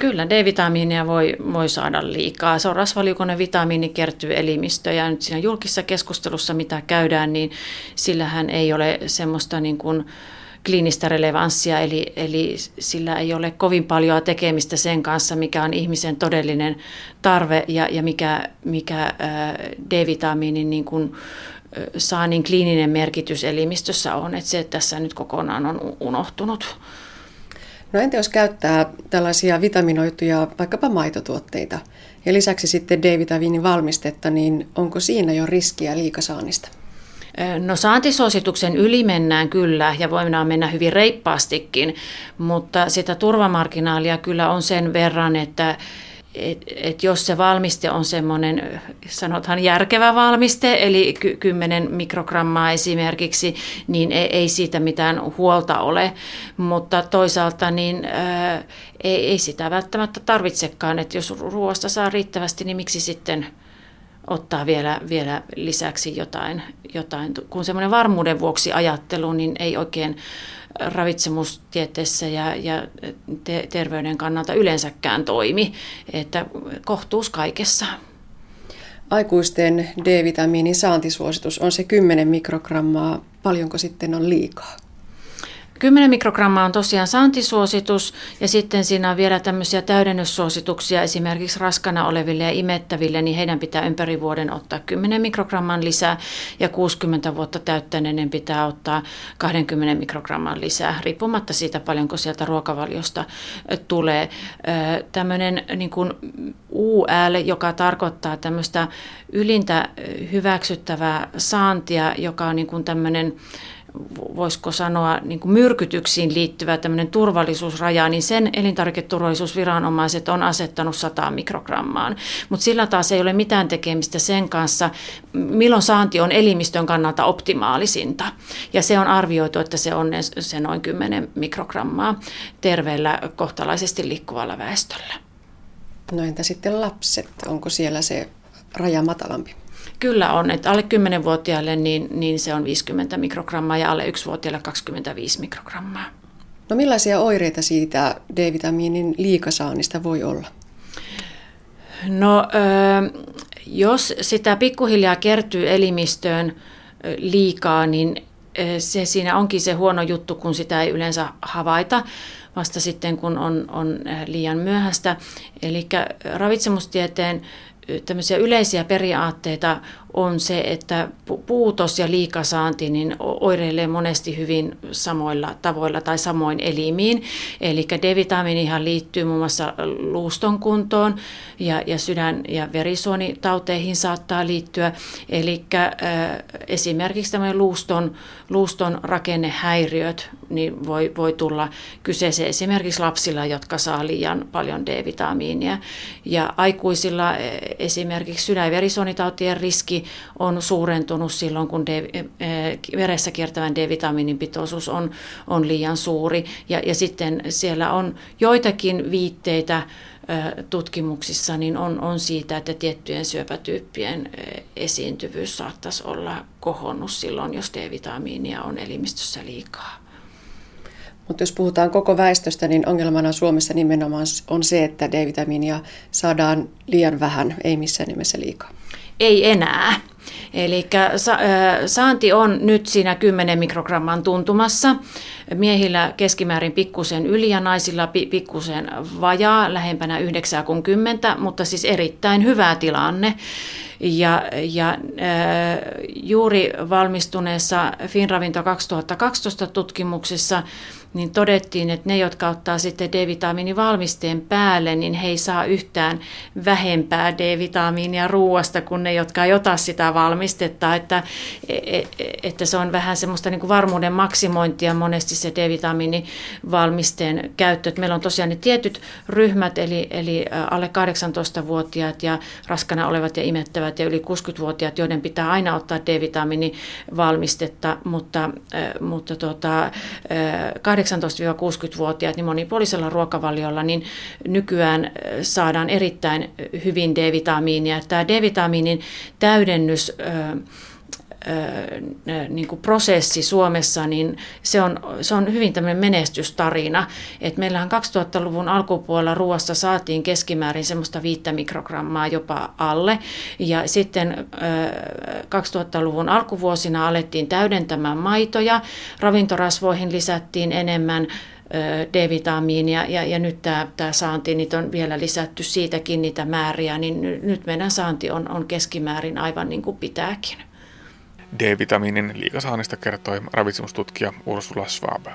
Kyllä, D-vitamiinia voi, voi saada liikaa. Se on rasvaliukoinen vitamiini, kertyy elimistöön ja nyt siinä julkisessa keskustelussa, mitä käydään, niin sillähän ei ole semmoista niin kuin, kliinistä relevanssia, eli, eli sillä ei ole kovin paljon tekemistä sen kanssa, mikä on ihmisen todellinen tarve ja, ja mikä, mikä D-vitamiinin niin kuin, saa niin kliininen merkitys elimistössä on, että se tässä nyt kokonaan on unohtunut. No entä jos käyttää tällaisia vitaminoituja vaikkapa maitotuotteita ja lisäksi sitten D-vitamiinin valmistetta, niin onko siinä jo riskiä liikasaannista? No saantisuosituksen yli mennään kyllä ja voidaan mennä hyvin reippaastikin, mutta sitä turvamarginaalia kyllä on sen verran, että et, et jos se valmiste on semmoinen, sanotaan järkevä valmiste, eli 10 mikrogrammaa esimerkiksi, niin ei, ei siitä mitään huolta ole. Mutta toisaalta niin ää, ei, ei sitä välttämättä tarvitsekaan, että jos ruoasta saa riittävästi, niin miksi sitten ottaa vielä, vielä lisäksi jotain, jotain. Kun semmoinen varmuuden vuoksi ajattelu, niin ei oikein ravitsemustieteessä ja, ja te, terveyden kannalta yleensäkään toimi, että kohtuus kaikessa. Aikuisten D-vitamiinin saantisuositus on se 10 mikrogrammaa. Paljonko sitten on liikaa? 10 mikrogrammaa on tosiaan saantisuositus ja sitten siinä on vielä tämmöisiä täydennyssuosituksia esimerkiksi raskana oleville ja imettäville, niin heidän pitää ympäri vuoden ottaa 10 mikrogramman lisää ja 60 vuotta täyttäneiden pitää ottaa 20 mikrogramman lisää, riippumatta siitä paljonko sieltä ruokavaliosta tulee. Tämmöinen niin kuin UL, joka tarkoittaa tämmöistä ylintä hyväksyttävää saantia, joka on niin kuin tämmöinen voisiko sanoa, niin kuin myrkytyksiin liittyvä tämmöinen turvallisuusraja, niin sen elintarviketurvallisuusviranomaiset on asettanut 100 mikrogrammaan. Mutta sillä taas ei ole mitään tekemistä sen kanssa, milloin saanti on elimistön kannalta optimaalisinta. Ja se on arvioitu, että se on se noin 10 mikrogrammaa terveellä kohtalaisesti liikkuvalla väestöllä. No entä sitten lapset? Onko siellä se raja matalampi? Kyllä on, että alle 10-vuotiaille niin, niin se on 50 mikrogrammaa ja alle 1-vuotiaille 25 mikrogrammaa. No millaisia oireita siitä D-vitamiinin liikasaannista voi olla? No jos sitä pikkuhiljaa kertyy elimistöön liikaa, niin se siinä onkin se huono juttu, kun sitä ei yleensä havaita vasta sitten, kun on, on liian myöhäistä. Eli ravitsemustieteen tämmöisiä yleisiä periaatteita on se, että puutos ja liikasaanti niin oireilee monesti hyvin samoilla tavoilla tai samoin elimiin. Eli D-vitamiinihan liittyy muun muassa luuston kuntoon ja, ja sydän- ja verisuonitauteihin saattaa liittyä. Eli äh, esimerkiksi tämmöinen luuston, luuston rakennehäiriöt niin voi, voi tulla kyseeseen esimerkiksi lapsilla, jotka saa liian paljon D-vitamiinia. Ja aikuisilla e, esimerkiksi sydän- ja verisuonitautien riski on suurentunut silloin, kun D, e, veressä kiertävän D-vitamiinin pitoisuus on, on liian suuri. Ja, ja sitten siellä on joitakin viitteitä tutkimuksissa niin on, on siitä, että tiettyjen syöpätyyppien esiintyvyys saattaisi olla kohonnut silloin, jos D-vitamiinia on elimistössä liikaa. Mutta jos puhutaan koko väestöstä, niin ongelmana Suomessa nimenomaan on se, että D-vitamiinia saadaan liian vähän, ei missään nimessä liikaa. Ei enää. Eli saanti on nyt siinä 10 mikrogramman tuntumassa. Miehillä keskimäärin pikkusen yli ja naisilla pikkusen vajaa, lähempänä 90, mutta siis erittäin hyvä tilanne. Ja, ja juuri valmistuneessa Finravinto 2012 tutkimuksessa niin todettiin, että ne, jotka ottaa sitten D-vitamiinivalmisteen päälle, niin he ei saa yhtään vähempää D-vitamiinia ruoasta kuin ne, jotka ei ota sitä valmistetta, että, e, e, että se on vähän semmoista niin kuin varmuuden maksimointia monesti se D-vitamiinivalmisteen käyttö. Että meillä on tosiaan ne tietyt ryhmät, eli, eli alle 18-vuotiaat ja raskana olevat ja imettävät ja yli 60-vuotiaat, joiden pitää aina ottaa D-vitamiinivalmistetta, mutta, mutta tuota, 18-60-vuotiaat niin monipuolisella ruokavaliolla, niin nykyään saadaan erittäin hyvin D-vitamiinia. Tämä D-vitamiinin täydennys niin kuin prosessi Suomessa, niin se on, se on hyvin tämmöinen menestystarina. Et meillähän 2000-luvun alkupuolella ruoassa saatiin keskimäärin semmoista viittä mikrogrammaa jopa alle. Ja sitten 2000-luvun alkuvuosina alettiin täydentämään maitoja, ravintorasvoihin lisättiin enemmän D-vitamiinia ja, ja nyt tämä, tämä saanti, niitä on vielä lisätty siitäkin niitä määriä, niin nyt meidän saanti on, on keskimäärin aivan niin kuin pitääkin. D-vitamiinin liikasaannista kertoi ravitsemustutkija Ursula Schwab.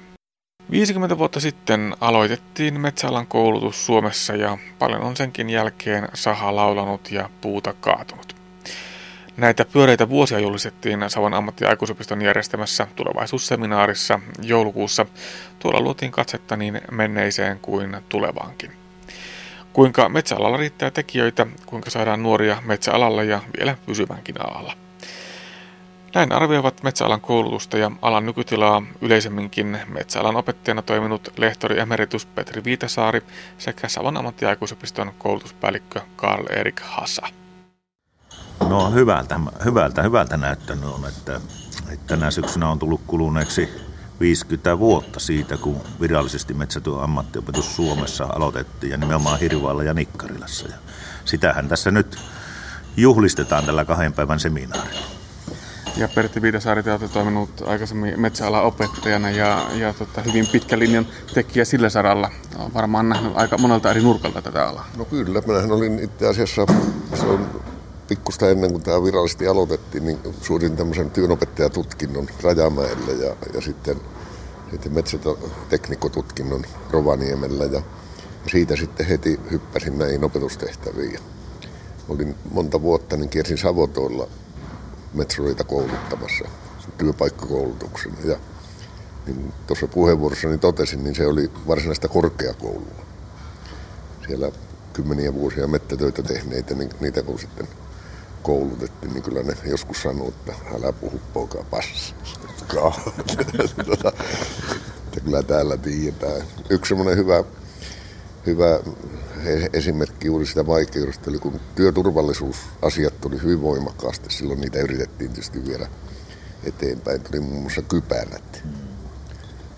50 vuotta sitten aloitettiin metsäalan koulutus Suomessa ja paljon on senkin jälkeen saha laulanut ja puuta kaatunut. Näitä pyöreitä vuosia julistettiin Savon ammattiaikuisopiston järjestämässä tulevaisuusseminaarissa joulukuussa. Tuolla luotiin katsetta niin menneiseen kuin tulevaankin. Kuinka metsäalalla riittää tekijöitä, kuinka saadaan nuoria metsäalalla ja vielä pysyvänkin alalla. Näin arvioivat metsäalan koulutusta ja alan nykytilaa yleisemminkin metsäalan opettajana toiminut lehtori emeritus Petri Viitasaari sekä Savon ammattiaikuisopiston koulutuspäällikkö Karl Erik Hassa. No hyvältä, hyvältä, hyvältä näyttänyt on, että, että tänä syksynä on tullut kuluneeksi 50 vuotta siitä, kun virallisesti metsätyön ammattiopetus Suomessa aloitettiin ja nimenomaan Hirvaalla ja Nikkarilassa. Ja sitähän tässä nyt juhlistetaan tällä kahden päivän seminaarilla. Ja Pertti Viidasaari, te toiminut aikaisemmin metsäalan opettajana ja, ja tota, hyvin pitkä linjan tekijä sillä saralla. Olen varmaan nähnyt aika monelta eri nurkalta tätä alaa. No kyllä, minähän olin itse asiassa, se on pikkusta ennen kuin tämä virallisesti aloitettiin, niin suorin tämmöisen työnopettajatutkinnon Rajamäelle ja, ja sitten, sitten metsäteknikkotutkinnon Rovaniemellä ja, ja siitä sitten heti hyppäsin näihin opetustehtäviin. Olin monta vuotta, niin kiersin Savotoilla metsureita kouluttamassa työpaikkakoulutuksen. Ja niin tuossa puheenvuorossani totesin, niin se oli varsinaista korkeakoulua. Siellä kymmeniä vuosia mettätöitä tehneitä, niin niitä kun sitten koulutettiin, niin kyllä ne joskus sanoo, että älä puhu poika paskaa. Kyllä täällä tiedetään. Yksi semmoinen hyvä, hyvä esimerkki juuri sitä vaikeudesta, eli kun työturvallisuusasiat tuli hyvin voimakkaasti, silloin niitä yritettiin tietysti viedä eteenpäin. Tuli muun muassa kypärät.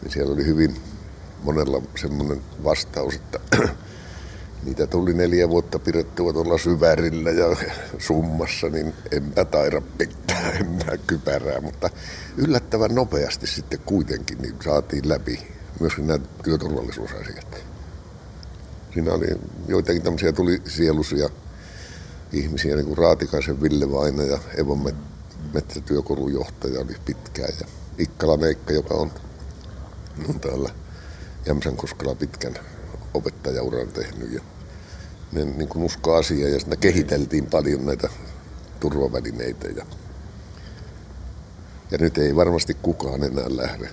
Niin siellä oli hyvin monella semmoinen vastaus, että niitä tuli neljä vuotta pidettyä tuolla syvärillä ja summassa, niin enpä taida pitää enää kypärää, mutta yllättävän nopeasti sitten kuitenkin niin saatiin läpi myös nämä työturvallisuusasiat. Siinä oli joitakin tämmöisiä tuli sielusia ihmisiä, niin kuin Raatikaisen Ville Vaina ja Evon metsätyökorun johtaja oli pitkään ja Ikkala Neikka, joka on, on täällä Jämsänkoskella pitkän opettajauran tehnyt ja ne niin kuin usko asiaa ja siinä kehiteltiin paljon näitä turvavälineitä ja, ja nyt ei varmasti kukaan enää lähde.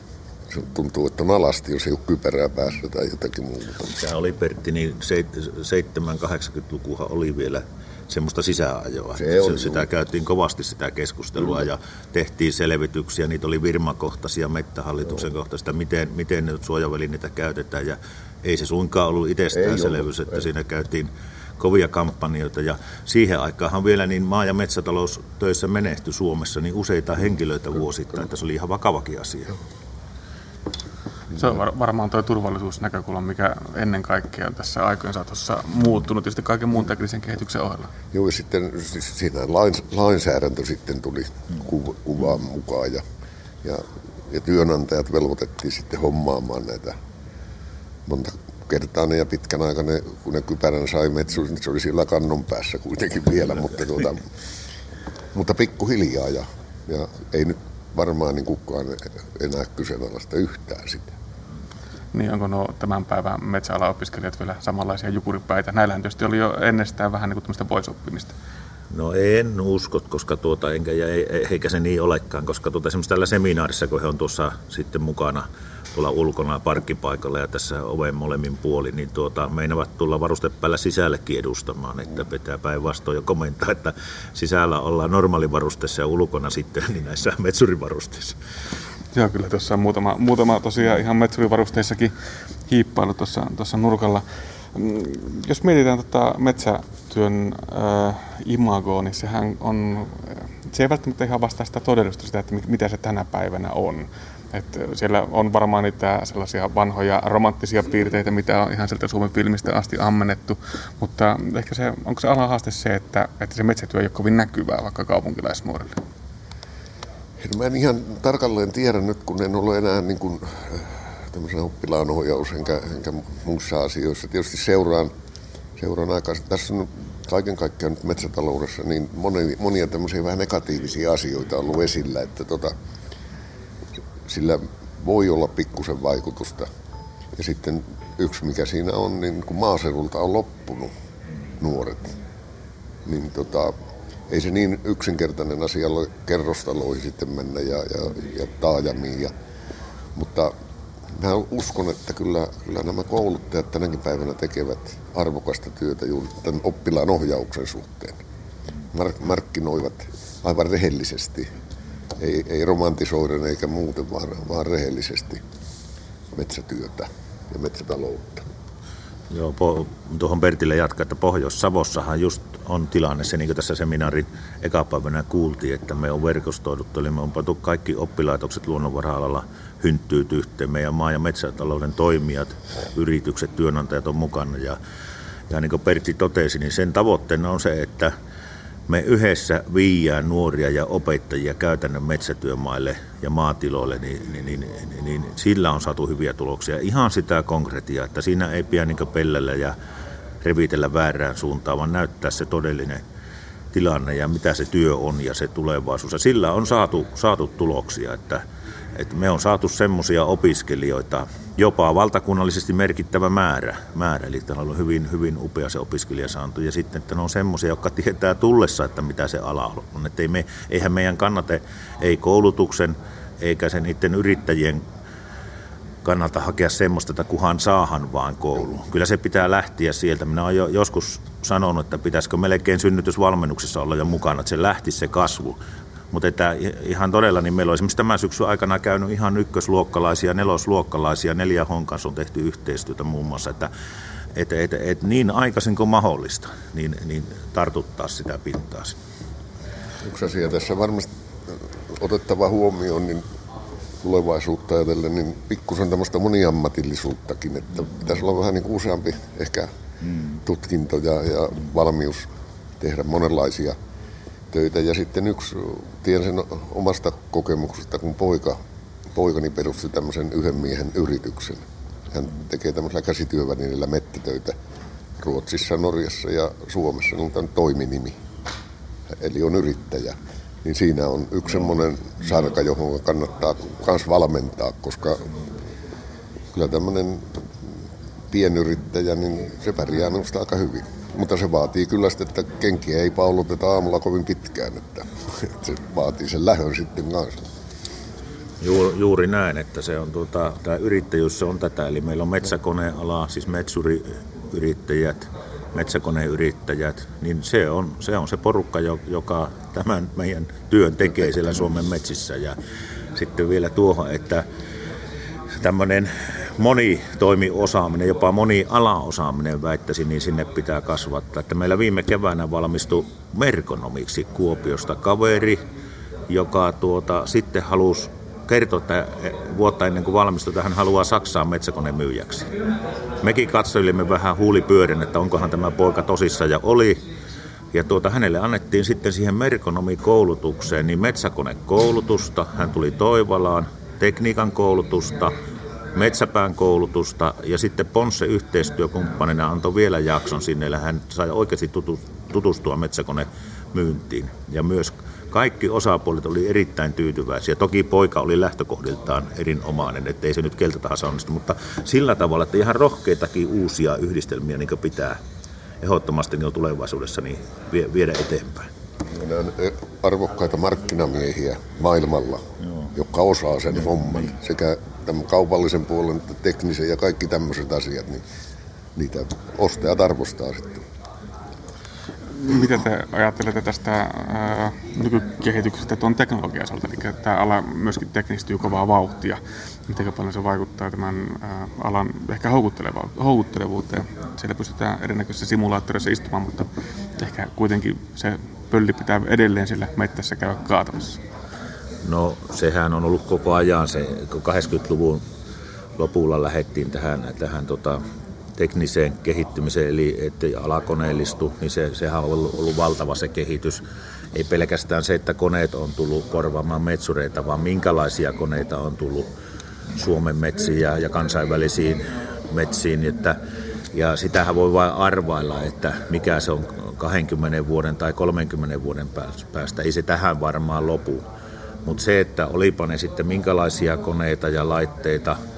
Se tuntuu, että on alasti, jos ei ole kypärää päässä tai jotakin muuta. Tämä oli Pertti, niin 7-80-lukuhan oli vielä semmoista sisäajoa. Se oli, sitä käytiin kovasti sitä keskustelua Kyllä. ja tehtiin selvityksiä. Niitä oli virmakohtaisia, mettähallituksen kohtaisia, miten, miten nyt suojavälineitä käytetään. Ja ei se suinkaan ollut itsestäänselvyys, että ei. siinä käytiin kovia kampanjoita ja siihen aikaanhan vielä niin maa- ja metsätaloustöissä menehtyi Suomessa niin useita henkilöitä vuosittain, että se oli ihan vakavakin asia. Se on var- varmaan tuo turvallisuusnäkökulma, mikä ennen kaikkea on tässä aikojen saatossa muuttunut, tietysti kaiken muun teknisen kehityksen ohella. Joo, ja sitten siinä lains, lainsäädäntö sitten tuli ku, kuvaan mukaan ja, ja, ja työnantajat velvoitettiin sitten hommaamaan näitä monta kertaa ne ja pitkän aikana, kun ne kypärän sai metsuun, niin se oli sillä kannon päässä kuitenkin vielä, mutta, tuota, mutta pikkuhiljaa ja, ja ei nyt varmaan niin kukaan enää kyseenalaista yhtään sitä. Niin onko nuo tämän päivän metsäalaopiskelijat vielä samanlaisia jukuripäitä? Näillähän tietysti oli jo ennestään vähän niin tämmöistä poisoppimista. No en usko, koska tuota, enkä, ja eikä se niin olekaan, koska tuota, esimerkiksi tällä seminaarissa, kun he on tuossa sitten mukana tuolla ulkona parkkipaikalla ja tässä oven molemmin puoli, niin tuota, meinavat tulla varustepäällä sisällekin edustamaan, että pitää päinvastoin jo komentaa, että sisällä ollaan normaalivarusteessa ja ulkona sitten niin näissä metsurivarusteissa. Joo, kyllä tuossa on muutama, muutama tosiaan ihan metsurivarusteissakin hiippailu tuossa, tuossa nurkalla. Mm, jos mietitään tota metsätyön äh, imagoa, niin sehän on, se ei välttämättä ihan vastaa sitä todellisuutta sitä, että mitä se tänä päivänä on. Et siellä on varmaan niitä sellaisia vanhoja romanttisia piirteitä, mitä on ihan sieltä Suomen filmistä asti ammennettu, mutta ehkä se, onko se alahaaste se, että, että se metsätyö ei ole kovin näkyvää vaikka kaupunkilaisnuorille? Mä en ihan tarkalleen tiedä nyt, kun en ole enää niin kuin, äh, tämmöisen oppilaanohjaus enkä, enkä muissa asioissa. Tietysti seuraan, seuraan aikaa. Tässä on kaiken kaikkiaan nyt metsätaloudessa niin monia, monia tämmöisiä vähän negatiivisia asioita ollut esillä, että tota, sillä voi olla pikkusen vaikutusta. Ja sitten yksi mikä siinä on, niin kun maaseudulta on loppunut nuoret, niin tota, ei se niin yksinkertainen asia ole kerrostaloihin sitten mennä ja, ja, ja taajamiin. Ja, mutta mä uskon, että kyllä, kyllä nämä kouluttajat tänäkin päivänä tekevät arvokasta työtä juuri tämän oppilaan ohjauksen suhteen. Mark- markkinoivat aivan rehellisesti, ei, ei romantisoiden eikä muuten, vaan, vaan rehellisesti metsätyötä ja metsätaloutta. Joo, po, tuohon Pertille jatkaa, että Pohjois-Savossahan just on tilanne se, niin kuin tässä seminaarin ekapäivänä kuultiin, että me on verkostoiduttu, eli me on pantu kaikki oppilaitokset luonnonvara-alalla hynttyyt yhteen. Meidän maa- ja metsätalouden toimijat, yritykset, työnantajat on mukana. Ja, ja niin kuin Pertti totesi, niin sen tavoitteena on se, että me yhdessä viiään nuoria ja opettajia käytännön metsätyömaille ja maatiloille, niin, niin, niin, niin, niin sillä on saatu hyviä tuloksia. Ihan sitä konkretiaa, että siinä ei pidä niin pellellä ja revitellä väärään suuntaan, vaan näyttää se todellinen tilanne ja mitä se työ on ja se tulevaisuus. Ja sillä on saatu, saatu tuloksia, että, että me on saatu semmoisia opiskelijoita, jopa valtakunnallisesti merkittävä määrä, määrä eli täällä on hyvin, hyvin upea se opiskelijasaanto, ja sitten, että ne on semmoisia, jotka tietää tullessa, että mitä se ala on. Että ei me, eihän meidän kannate, ei koulutuksen, eikä sen niiden yrittäjien kannalta hakea semmoista, että kuhan saahan vaan koulu. Kyllä se pitää lähteä sieltä. Minä olen jo joskus sanonut, että pitäisikö melkein synnytysvalmennuksessa olla jo mukana, että se lähti se kasvu. Mutta että ihan todella, niin meillä on esimerkiksi tämän syksyn aikana käynyt ihan ykkösluokkalaisia, nelosluokkalaisia, neljä honkansa on tehty yhteistyötä muun muassa, että et, et, et niin aikaisin kuin mahdollista, niin, niin tartuttaa sitä pintaa. Yksi asia tässä varmasti otettava huomioon, niin tulevaisuutta ajatellen, niin pikkusen tämmöistä moniammatillisuuttakin, että pitäisi olla vähän niin kuin useampi ehkä hmm. tutkinto ja, ja valmius tehdä monenlaisia töitä. Ja sitten yksi, tiedän sen omasta kokemuksesta, kun poika, poikani perusti tämmöisen yhden miehen yrityksen. Hän tekee tämmöisellä käsityövälineellä mettätöitä Ruotsissa, Norjassa ja Suomessa, niin on toiminimi. eli on yrittäjä, niin siinä on yksi semmoinen sarka, johon kannattaa myös valmentaa, koska kyllä tämmöinen pienyrittäjä, niin se pärjää minusta aika hyvin. Mutta se vaatii kyllä sitä, että kenkiä ei pauluteta aamulla kovin pitkään, että, että se vaatii sen lähön sitten kanssa. Juuri, juuri näin, että se on tuota, tämä yrittäjyys se on tätä, eli meillä on metsäkoneala, siis metsuriyrittäjät, metsäkoneyrittäjät, niin se on, se on se porukka, joka tämän meidän työn tekee siellä Suomen metsissä. Ja sitten vielä tuohon, että tämmöinen monitoimiosaaminen, jopa moni-alaosaaminen väittäisin, niin sinne pitää kasvattaa. Että meillä viime keväänä valmistui merkonomiksi Kuopiosta kaveri, joka tuota, sitten halusi kertoi, että vuotta ennen kuin valmistui, että hän haluaa Saksaan metsäkonemyyjäksi. Mekin katsoilimme vähän huulipyörin, että onkohan tämä poika tosissa ja oli. Ja tuota, hänelle annettiin sitten siihen merkonomikoulutukseen niin metsäkonekoulutusta, hän tuli Toivalaan, tekniikan koulutusta, metsäpään koulutusta ja sitten Ponsse yhteistyökumppanina antoi vielä jakson sinne, hän sai oikeasti tutustua metsäkonemyyntiin ja myös kaikki osapuolet oli erittäin tyytyväisiä. Toki poika oli lähtökohdiltaan erinomainen, ettei se nyt keltä tahansa onnistu, mutta sillä tavalla, että ihan rohkeitakin uusia yhdistelmiä niin pitää ehdottomasti niin tulevaisuudessa niin viedä eteenpäin. Ne on arvokkaita markkinamiehiä maailmalla, Joo. jotka osaa sen homman. Sekä tämän kaupallisen puolen teknisen ja kaikki tämmöiset asiat, niin niitä ostajat arvostaa sitten. Miten te ajattelette tästä ää, nykykehityksestä tuon teknologian osalta? Eli tämä ala myöskin teknistyy kovaa vauhtia. Miten paljon se vaikuttaa tämän ää, alan ehkä houkuttelevuuteen? Siellä pystytään erinäköisissä simulaattoreissa istumaan, mutta ehkä kuitenkin se pölli pitää edelleen sillä mettässä käydä kaatamassa. No sehän on ollut koko ajan se, kun 80-luvun lopulla lähdettiin tähän, tähän tota, tekniseen kehittymiseen, eli että alakoneellistu, niin se, sehän on ollut, ollut valtava se kehitys. Ei pelkästään se, että koneet on tullut korvaamaan metsureita, vaan minkälaisia koneita on tullut Suomen metsiin ja, ja kansainvälisiin metsiin. Että, ja sitähän voi vain arvailla, että mikä se on 20 vuoden tai 30 vuoden päästä. Ei se tähän varmaan lopu. Mutta se, että olipa ne sitten minkälaisia koneita ja laitteita –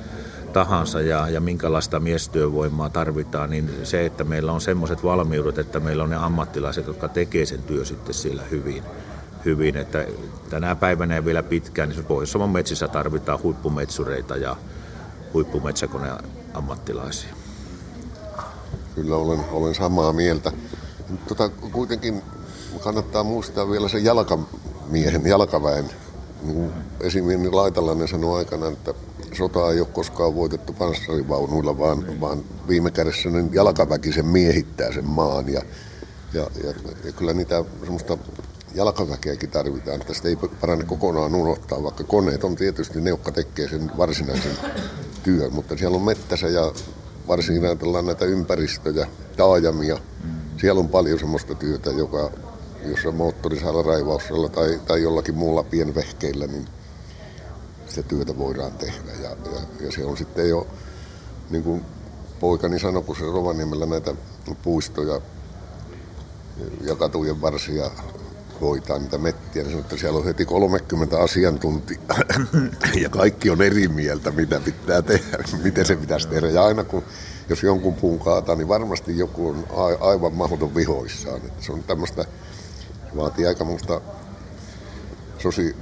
tahansa ja, ja minkälaista miestyövoimaa tarvitaan, niin se, että meillä on semmoiset valmiudet, että meillä on ne ammattilaiset, jotka tekee sen työ sitten siellä hyvin. hyvin. Että tänä päivänä ja vielä pitkään, niin pohjois metsissä tarvitaan huippumetsureita ja huippumetsäkoneammattilaisia. Kyllä olen, olen samaa mieltä. Tota, kuitenkin kannattaa muistaa vielä se jalkamiehen, jalkaväen. Niin esimerkiksi Laitalainen sanoi aikana, että sota ei ole koskaan voitettu panssarivaunuilla, vaan, vaan viime kädessä niin jalkaväki sen miehittää sen maan. Ja, ja, ja, ja kyllä niitä semmoista jalkaväkeäkin tarvitaan. Tästä ei parane kokonaan unohtaa, vaikka koneet on tietysti ne, jotka tekee sen varsinaisen työn. Mutta siellä on mettässä ja varsinkin ajatellaan näitä ympäristöjä, taajamia. Siellä on paljon semmoista työtä, joka, jossa moottorisaalla raivauksella tai, tai jollakin muulla pienvehkeillä, niin sitä työtä voidaan tehdä. Ja, ja, ja se on sitten jo, niin kuin poikani sanoi, kun se Rovaniemellä näitä puistoja ja katujen varsia hoitaa niitä mettiä, niin sanoi, että siellä on heti 30 asiantuntijaa ja kaikki on eri mieltä, mitä pitää tehdä, miten se pitäisi tehdä. Ja aina kun, jos jonkun puun kaataa, niin varmasti joku on aivan mahdoton vihoissaan. Että se on tämmöistä, vaatii aika muusta sosi,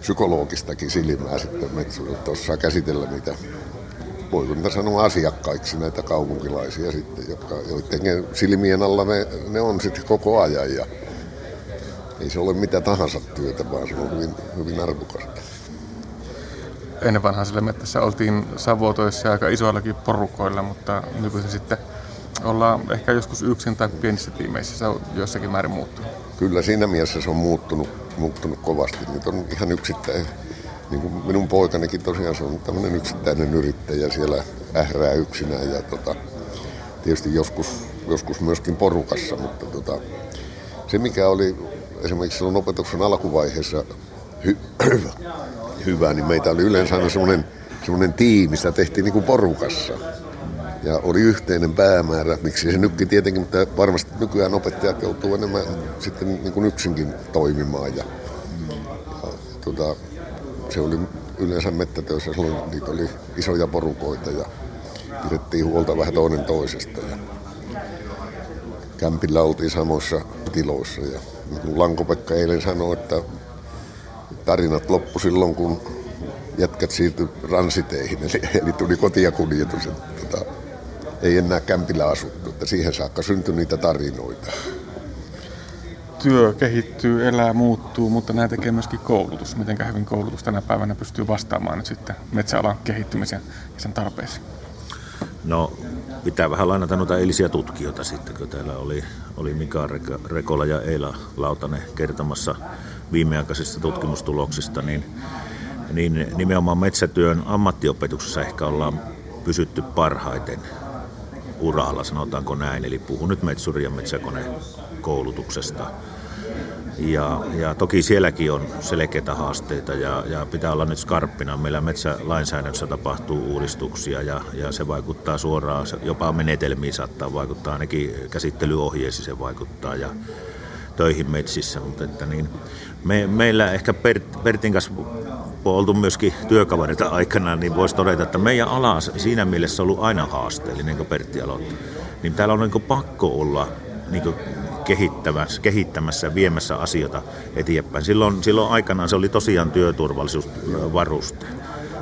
psykologistakin silmää sitten metsuilla, että osaa käsitellä niitä, voiko niitä sanoa asiakkaiksi näitä kaupunkilaisia sitten, jotka, joiden silmien alla ne, ne on sitten koko ajan ja ei se ole mitä tahansa työtä, vaan se on hyvin, hyvin arvokasta. Ennen vanhaan sillä mettässä oltiin savotoissa aika isoillakin porukoilla, mutta nykyisin sitten ollaan ehkä joskus yksin tai pienissä tiimeissä. Se on jossakin määrin muuttunut. Kyllä siinä mielessä se on muuttunut, muuttunut kovasti. Nyt on ihan yksittäin, niin kuin minun poikanikin tosiaan se on tämmöinen yksittäinen yrittäjä siellä ährää yksinään ja tota, tietysti joskus, joskus myöskin porukassa, mutta tota, se mikä oli esimerkiksi silloin opetuksen alkuvaiheessa hy, hyvä, niin meitä oli yleensä aina semmoinen, semmoinen tiimi, sitä tehtiin niin kuin porukassa. Ja oli yhteinen päämäärä, miksi se nykki tietenkin, mutta varmasti nykyään opettajat joutuu enemmän sitten niin kuin yksinkin toimimaan. Ja, ja tuota, se oli yleensä mettätöissä, silloin niitä oli isoja porukoita ja pidettiin huolta vähän toinen toisesta. Ja kämpillä oltiin samoissa tiloissa ja niin kuin Lanko-Pekka eilen sanoi, että tarinat loppu silloin, kun jätkät siirtyi ransiteihin, eli, eli tuli kotiakuljetus. Tota, ei enää kämpillä asuttu, että siihen saakka syntyi niitä tarinoita. Työ kehittyy, elää, muuttuu, mutta nämä tekee myöskin koulutus. Miten hyvin koulutus tänä päivänä pystyy vastaamaan nyt sitten metsäalan kehittymisen ja sen tarpeisiin? No, pitää vähän lainata noita eilisiä tutkijoita sitten, kun täällä oli, oli Mika Rekola ja Eila Lautanen kertomassa viimeaikaisista tutkimustuloksista, niin, niin nimenomaan metsätyön ammattiopetuksessa ehkä ollaan pysytty parhaiten uralla, sanotaanko näin. Eli puhun nyt metsuri- ja metsäkonekoulutuksesta. Ja, ja toki sielläkin on selkeitä haasteita ja, ja pitää olla nyt skarppina. Meillä metsälainsäädännössä tapahtuu uudistuksia ja, ja se vaikuttaa suoraan, jopa menetelmiin saattaa vaikuttaa, ainakin käsittelyohjeisiin se vaikuttaa ja töihin metsissä. Mutta että niin, me, meillä ehkä Bert, Bertin kanssa oltu myöskin työkavereita aikana, niin voisi todeta, että meidän ala siinä mielessä on ollut aina haasteellinen, kun Pertti aloitti. Niin täällä on niin pakko olla niin kehittämässä, kehittämässä, viemässä asioita eteenpäin. Silloin, silloin aikanaan se oli tosiaan työturvallisuusvaruste.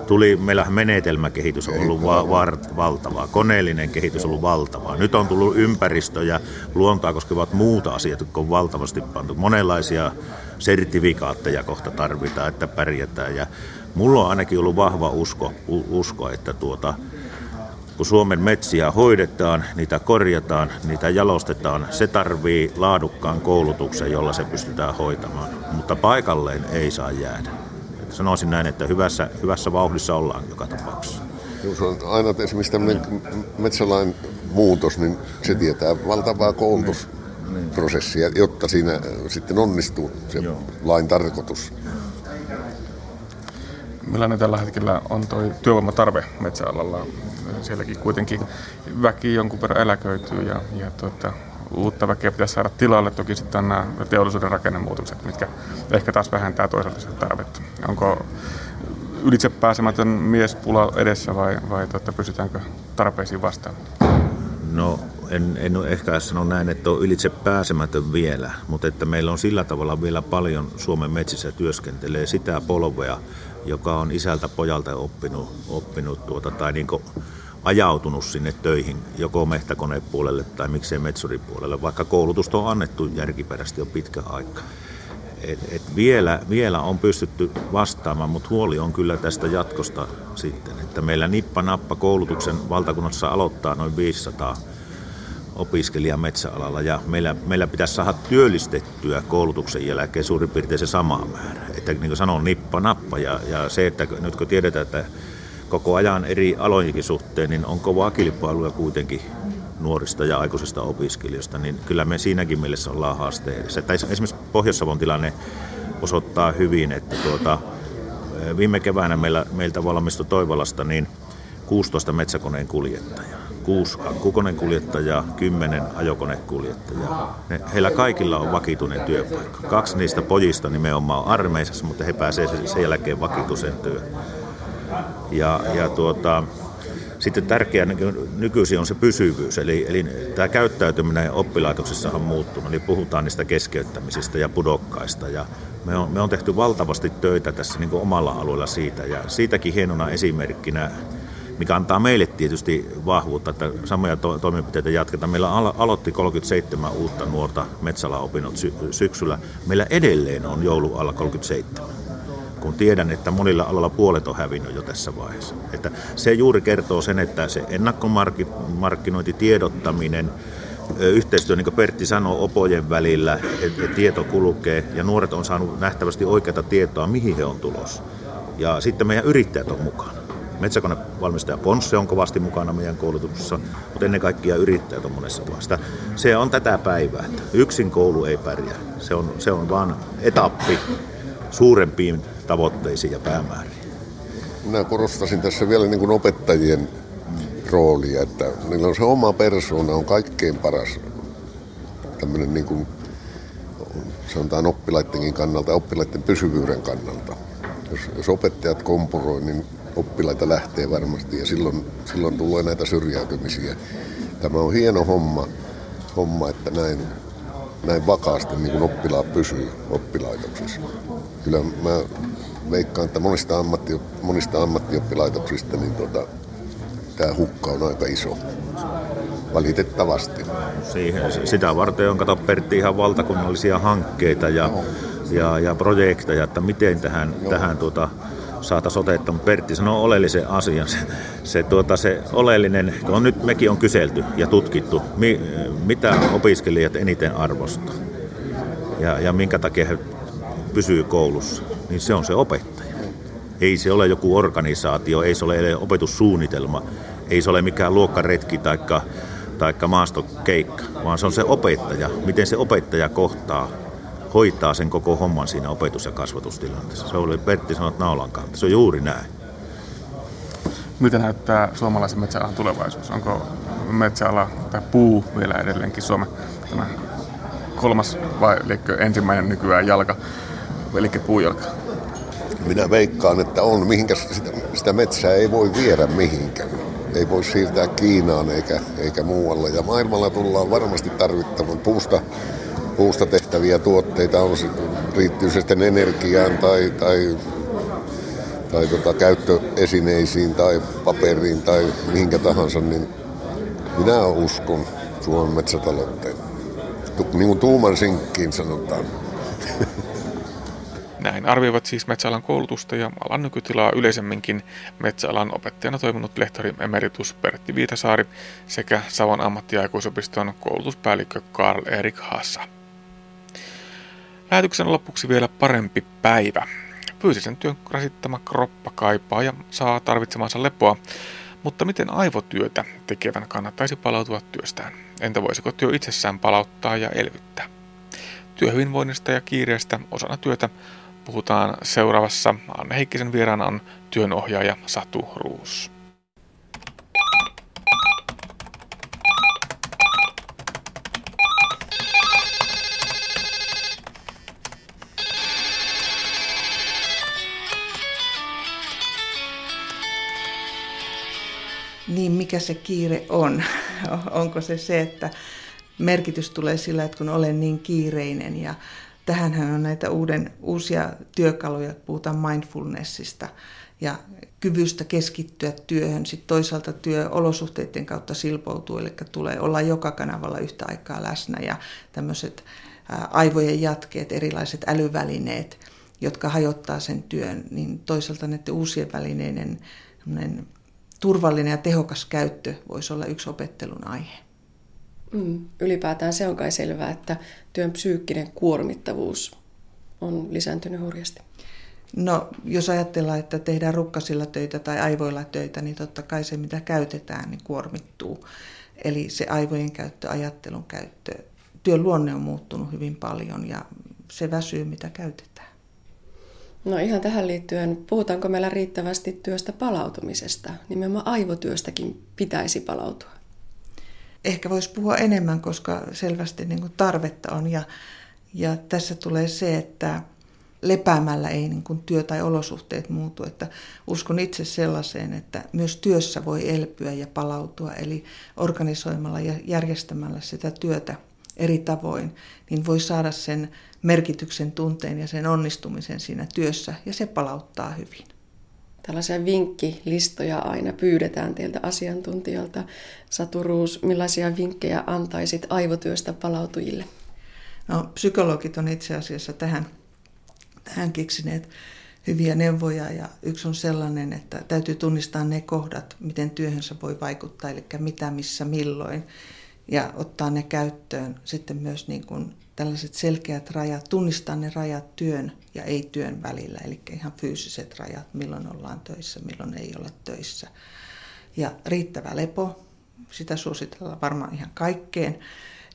Tuli, meillä menetelmäkehitys on ollut va- va- valtavaa, koneellinen kehitys on ollut valtavaa. Nyt on tullut ympäristö ja luontoa koskevat muuta asiat, jotka on valtavasti pantu. Monenlaisia sertifikaatteja kohta tarvitaan, että pärjätään. Ja mulla on ainakin ollut vahva usko, usko että tuota, kun Suomen metsiä hoidetaan, niitä korjataan, niitä jalostetaan, se tarvii laadukkaan koulutuksen, jolla se pystytään hoitamaan. Mutta paikalleen ei saa jäädä. Sanoisin näin, että hyvässä, hyvässä vauhdissa ollaan joka tapauksessa. Se on aina esimerkiksi tämmöinen metsälain muutos, niin se tietää valtavaa koulutusprosessia, jotta siinä sitten onnistuu se Joo. lain tarkoitus. Millainen tällä hetkellä on tuo työvoimatarve metsäalalla? sielläkin kuitenkin väki jonkun verran eläköityy ja, ja tuota, uutta väkeä pitäisi saada tilalle. Toki sitten on nämä teollisuuden rakennemuutokset, mitkä ehkä taas vähentää toisaalta sitä tarvetta. Onko ylitse pääsemätön miespula edessä vai, vai tuota, pysytäänkö tarpeisiin vastaan? No en, en ehkä sano näin, että on ylitse pääsemätön vielä, mutta että meillä on sillä tavalla vielä paljon Suomen metsissä työskentelee sitä polvea, joka on isältä pojalta oppinut, oppinut tuota, tai niin ajautunut sinne töihin, joko mehtäkonepuolelle tai miksei metsuripuolelle, vaikka koulutusta on annettu järkiperäisesti jo pitkä aika. Et, et vielä, vielä on pystytty vastaamaan, mutta huoli on kyllä tästä jatkosta sitten, että meillä nippa-nappa koulutuksen valtakunnassa aloittaa noin 500 opiskelija metsäalalla ja meillä, meillä pitäisi saada työllistettyä koulutuksen jälkeen suurin piirtein se sama määrä. Että niin kuin sanon, nippa nappa ja, ja se, että nyt kun tiedetään, että koko ajan eri alojenkin suhteen, niin on kovaa kilpailua kuitenkin nuorista ja aikuisista opiskelijoista, niin kyllä me siinäkin mielessä ollaan haasteellisia. Esimerkiksi Pohjois-Savon tilanne osoittaa hyvin, että tuota, viime keväänä meillä, meiltä valmistui Toivolasta niin 16 metsäkoneen kuljettajaa. Kuusi akkukoneen kuljettajaa, kymmenen ajokonekuljettajaa. Ne, heillä kaikilla on vakituinen työpaikka. Kaksi niistä pojista nimenomaan on armeisessa, mutta he pääsevät sen jälkeen vakituisen työhön. Ja, ja tuota, sitten tärkeä nykyisin on se pysyvyys, eli, eli tämä käyttäytyminen oppilaitoksessa on muuttunut, niin puhutaan niistä keskeyttämisistä ja pudokkaista, ja me on, me on tehty valtavasti töitä tässä niin omalla alueella siitä, ja siitäkin hienona esimerkkinä, mikä antaa meille tietysti vahvuutta, että samoja to- toimenpiteitä jatketaan. Meillä alo- aloitti 37 uutta nuorta metsäalaopinnot sy- syksyllä. Meillä edelleen on joulu alla 37 kun tiedän, että monilla alalla puolet on hävinnyt jo tässä vaiheessa. Että se juuri kertoo sen, että se ennakkomarkkinointi, tiedottaminen, yhteistyö, niin kuin Pertti sanoi, opojen välillä, että tieto kulkee ja nuoret on saanut nähtävästi oikeata tietoa, mihin he on tulossa. Ja sitten meidän yrittäjät on mukana. Metsäkonevalmistaja Ponsse on kovasti mukana meidän koulutuksessa, mutta ennen kaikkea yrittäjät on monessa vasta. Se on tätä päivää, että yksin koulu ei pärjää. Se on, se on vain etappi suurempiin tavoitteisiin ja päämääriin. Minä korostasin tässä vielä niin kuin opettajien roolia, että niillä on se oma persoona on kaikkein paras tämmöinen niin kuin, sanotaan oppilaidenkin kannalta, oppilaiden pysyvyyden kannalta. Jos, jos opettajat kompuroi, niin oppilaita lähtee varmasti ja silloin, silloin tulee näitä syrjäytymisiä. Tämä on hieno homma, homma että näin, näin vakaasti niin kuin oppilaat pysyy oppilaitoksissa. Kyllä mä veikkaan, että monista, ammatti, monista ammattioppilaitoksista niin tota, tämä hukka on aika iso. Valitettavasti. Siihen, sitä varten on kato Pertti ihan valtakunnallisia hankkeita ja, ja, ja projekteja, että miten tähän, tähän tuota, saataisiin otetta. Mutta Pertti sanoo oleellisen asian. Se, se, tuota, se oleellinen, kun nyt mekin on kyselty ja tutkittu, mi, mitä opiskelijat eniten arvostaa ja, ja minkä takia he pysyy koulussa, niin se on se opettaja. Ei se ole joku organisaatio, ei se ole opetussuunnitelma, ei se ole mikään luokkaretki tai taikka maastokeikka, vaan se on se opettaja, miten se opettaja kohtaa, hoitaa sen koko homman siinä opetus- ja kasvatustilanteessa. Se oli Pertti sanonut naulan kautta. Se on juuri näin. Miten näyttää suomalaisen metsäalan tulevaisuus? Onko metsäala tai puu vielä edelleenkin Suomen tämä kolmas vai ensimmäinen nykyään jalka, eli puujalka? Minä veikkaan, että on. Mihinkä sitä, sitä metsää ei voi viedä mihinkään ei voi siirtää Kiinaan eikä, eikä muualle. Ja maailmalla tullaan varmasti tarvittamaan puusta, puusta tehtäviä tuotteita, on, riittyy se sitten energiaan tai, tai, tai tota, käyttöesineisiin tai paperiin tai mihinkä tahansa, niin minä uskon Suomen metsätalouteen. Niin kuin tuuman sinkkiin sanotaan. Näin arvioivat siis metsäalan koulutusta ja alan nykytilaa yleisemminkin metsäalan opettajana toiminut lehtori emeritus Pertti Viitasaari sekä Savon ammattiaikuisopiston koulutuspäällikkö Karl Erik Hassa. Lähetyksen lopuksi vielä parempi päivä. Fyysisen työn rasittama kroppa kaipaa ja saa tarvitsemansa lepoa, mutta miten aivotyötä tekevän kannattaisi palautua työstään? Entä voisiko työ itsessään palauttaa ja elvyttää? Työhyvinvoinnista ja kiireestä osana työtä puhutaan seuraavassa. Anne Heikkisen vieraana on työnohjaaja Satu Ruus. Niin, mikä se kiire on? Onko se se, että merkitys tulee sillä, että kun olen niin kiireinen ja tähänhän on näitä uuden, uusia työkaluja, puhutaan mindfulnessista ja kyvystä keskittyä työhön. Sitten toisaalta työolosuhteiden kautta silpoutuu, eli tulee olla joka kanavalla yhtä aikaa läsnä ja tämmöiset aivojen jatkeet, erilaiset älyvälineet, jotka hajottaa sen työn, niin toisaalta näiden uusien välineiden turvallinen ja tehokas käyttö voisi olla yksi opettelun aihe. Mm, ylipäätään se on kai selvää, että työn psyykkinen kuormittavuus on lisääntynyt hurjasti. No, jos ajatellaan, että tehdään rukkasilla töitä tai aivoilla töitä, niin totta kai se, mitä käytetään, niin kuormittuu. Eli se aivojen käyttö, ajattelun käyttö, työn luonne on muuttunut hyvin paljon ja se väsyy, mitä käytetään. No ihan tähän liittyen, puhutaanko meillä riittävästi työstä palautumisesta? Nimenomaan aivotyöstäkin pitäisi palautua ehkä voisi puhua enemmän, koska selvästi niin kuin tarvetta on. Ja, ja tässä tulee se, että lepäämällä ei niin kuin työ tai olosuhteet muutu. Että uskon itse sellaiseen, että myös työssä voi elpyä ja palautua, eli organisoimalla ja järjestämällä sitä työtä eri tavoin, niin voi saada sen merkityksen tunteen ja sen onnistumisen siinä työssä, ja se palauttaa hyvin. Tällaisia vinkkilistoja aina pyydetään teiltä asiantuntijalta. Satu Ruus, millaisia vinkkejä antaisit aivotyöstä palautujille? No, psykologit on itse asiassa tähän, tähän keksineet hyviä neuvoja ja yksi on sellainen, että täytyy tunnistaa ne kohdat, miten työhönsä voi vaikuttaa, eli mitä, missä, milloin ja ottaa ne käyttöön sitten myös niin kuin tällaiset selkeät rajat, tunnistaa ne rajat työn ja ei-työn välillä, eli ihan fyysiset rajat, milloin ollaan töissä, milloin ei olla töissä. Ja riittävä lepo, sitä suositellaan varmaan ihan kaikkeen.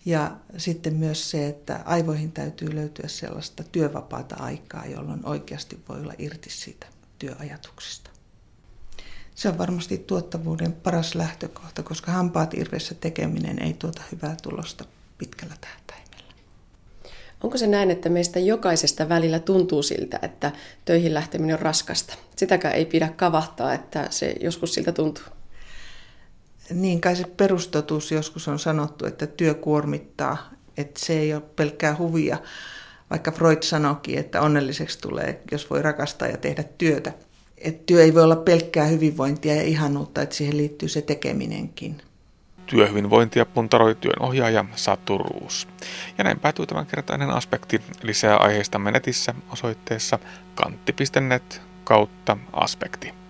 Ja sitten myös se, että aivoihin täytyy löytyä sellaista työvapaata aikaa, jolloin oikeasti voi olla irti siitä työajatuksista. Se on varmasti tuottavuuden paras lähtökohta, koska hampaat irvessä tekeminen ei tuota hyvää tulosta pitkällä tähtäimellä. Onko se näin, että meistä jokaisesta välillä tuntuu siltä, että töihin lähteminen on raskasta? Sitäkään ei pidä kavahtaa, että se joskus siltä tuntuu. Niin kai se perustotuus joskus on sanottu, että työ kuormittaa, että se ei ole pelkkää huvia. Vaikka Freud sanoikin, että onnelliseksi tulee, jos voi rakastaa ja tehdä työtä. Et työ ei voi olla pelkkää hyvinvointia ja ihanuutta, että siihen liittyy se tekeminenkin. Työhyvinvointia puntaroi työn ohjaaja Satu Ruus. Ja näin päätyy tämän kertainen aspekti. Lisää aiheista netissä osoitteessa kantti.net kautta aspekti.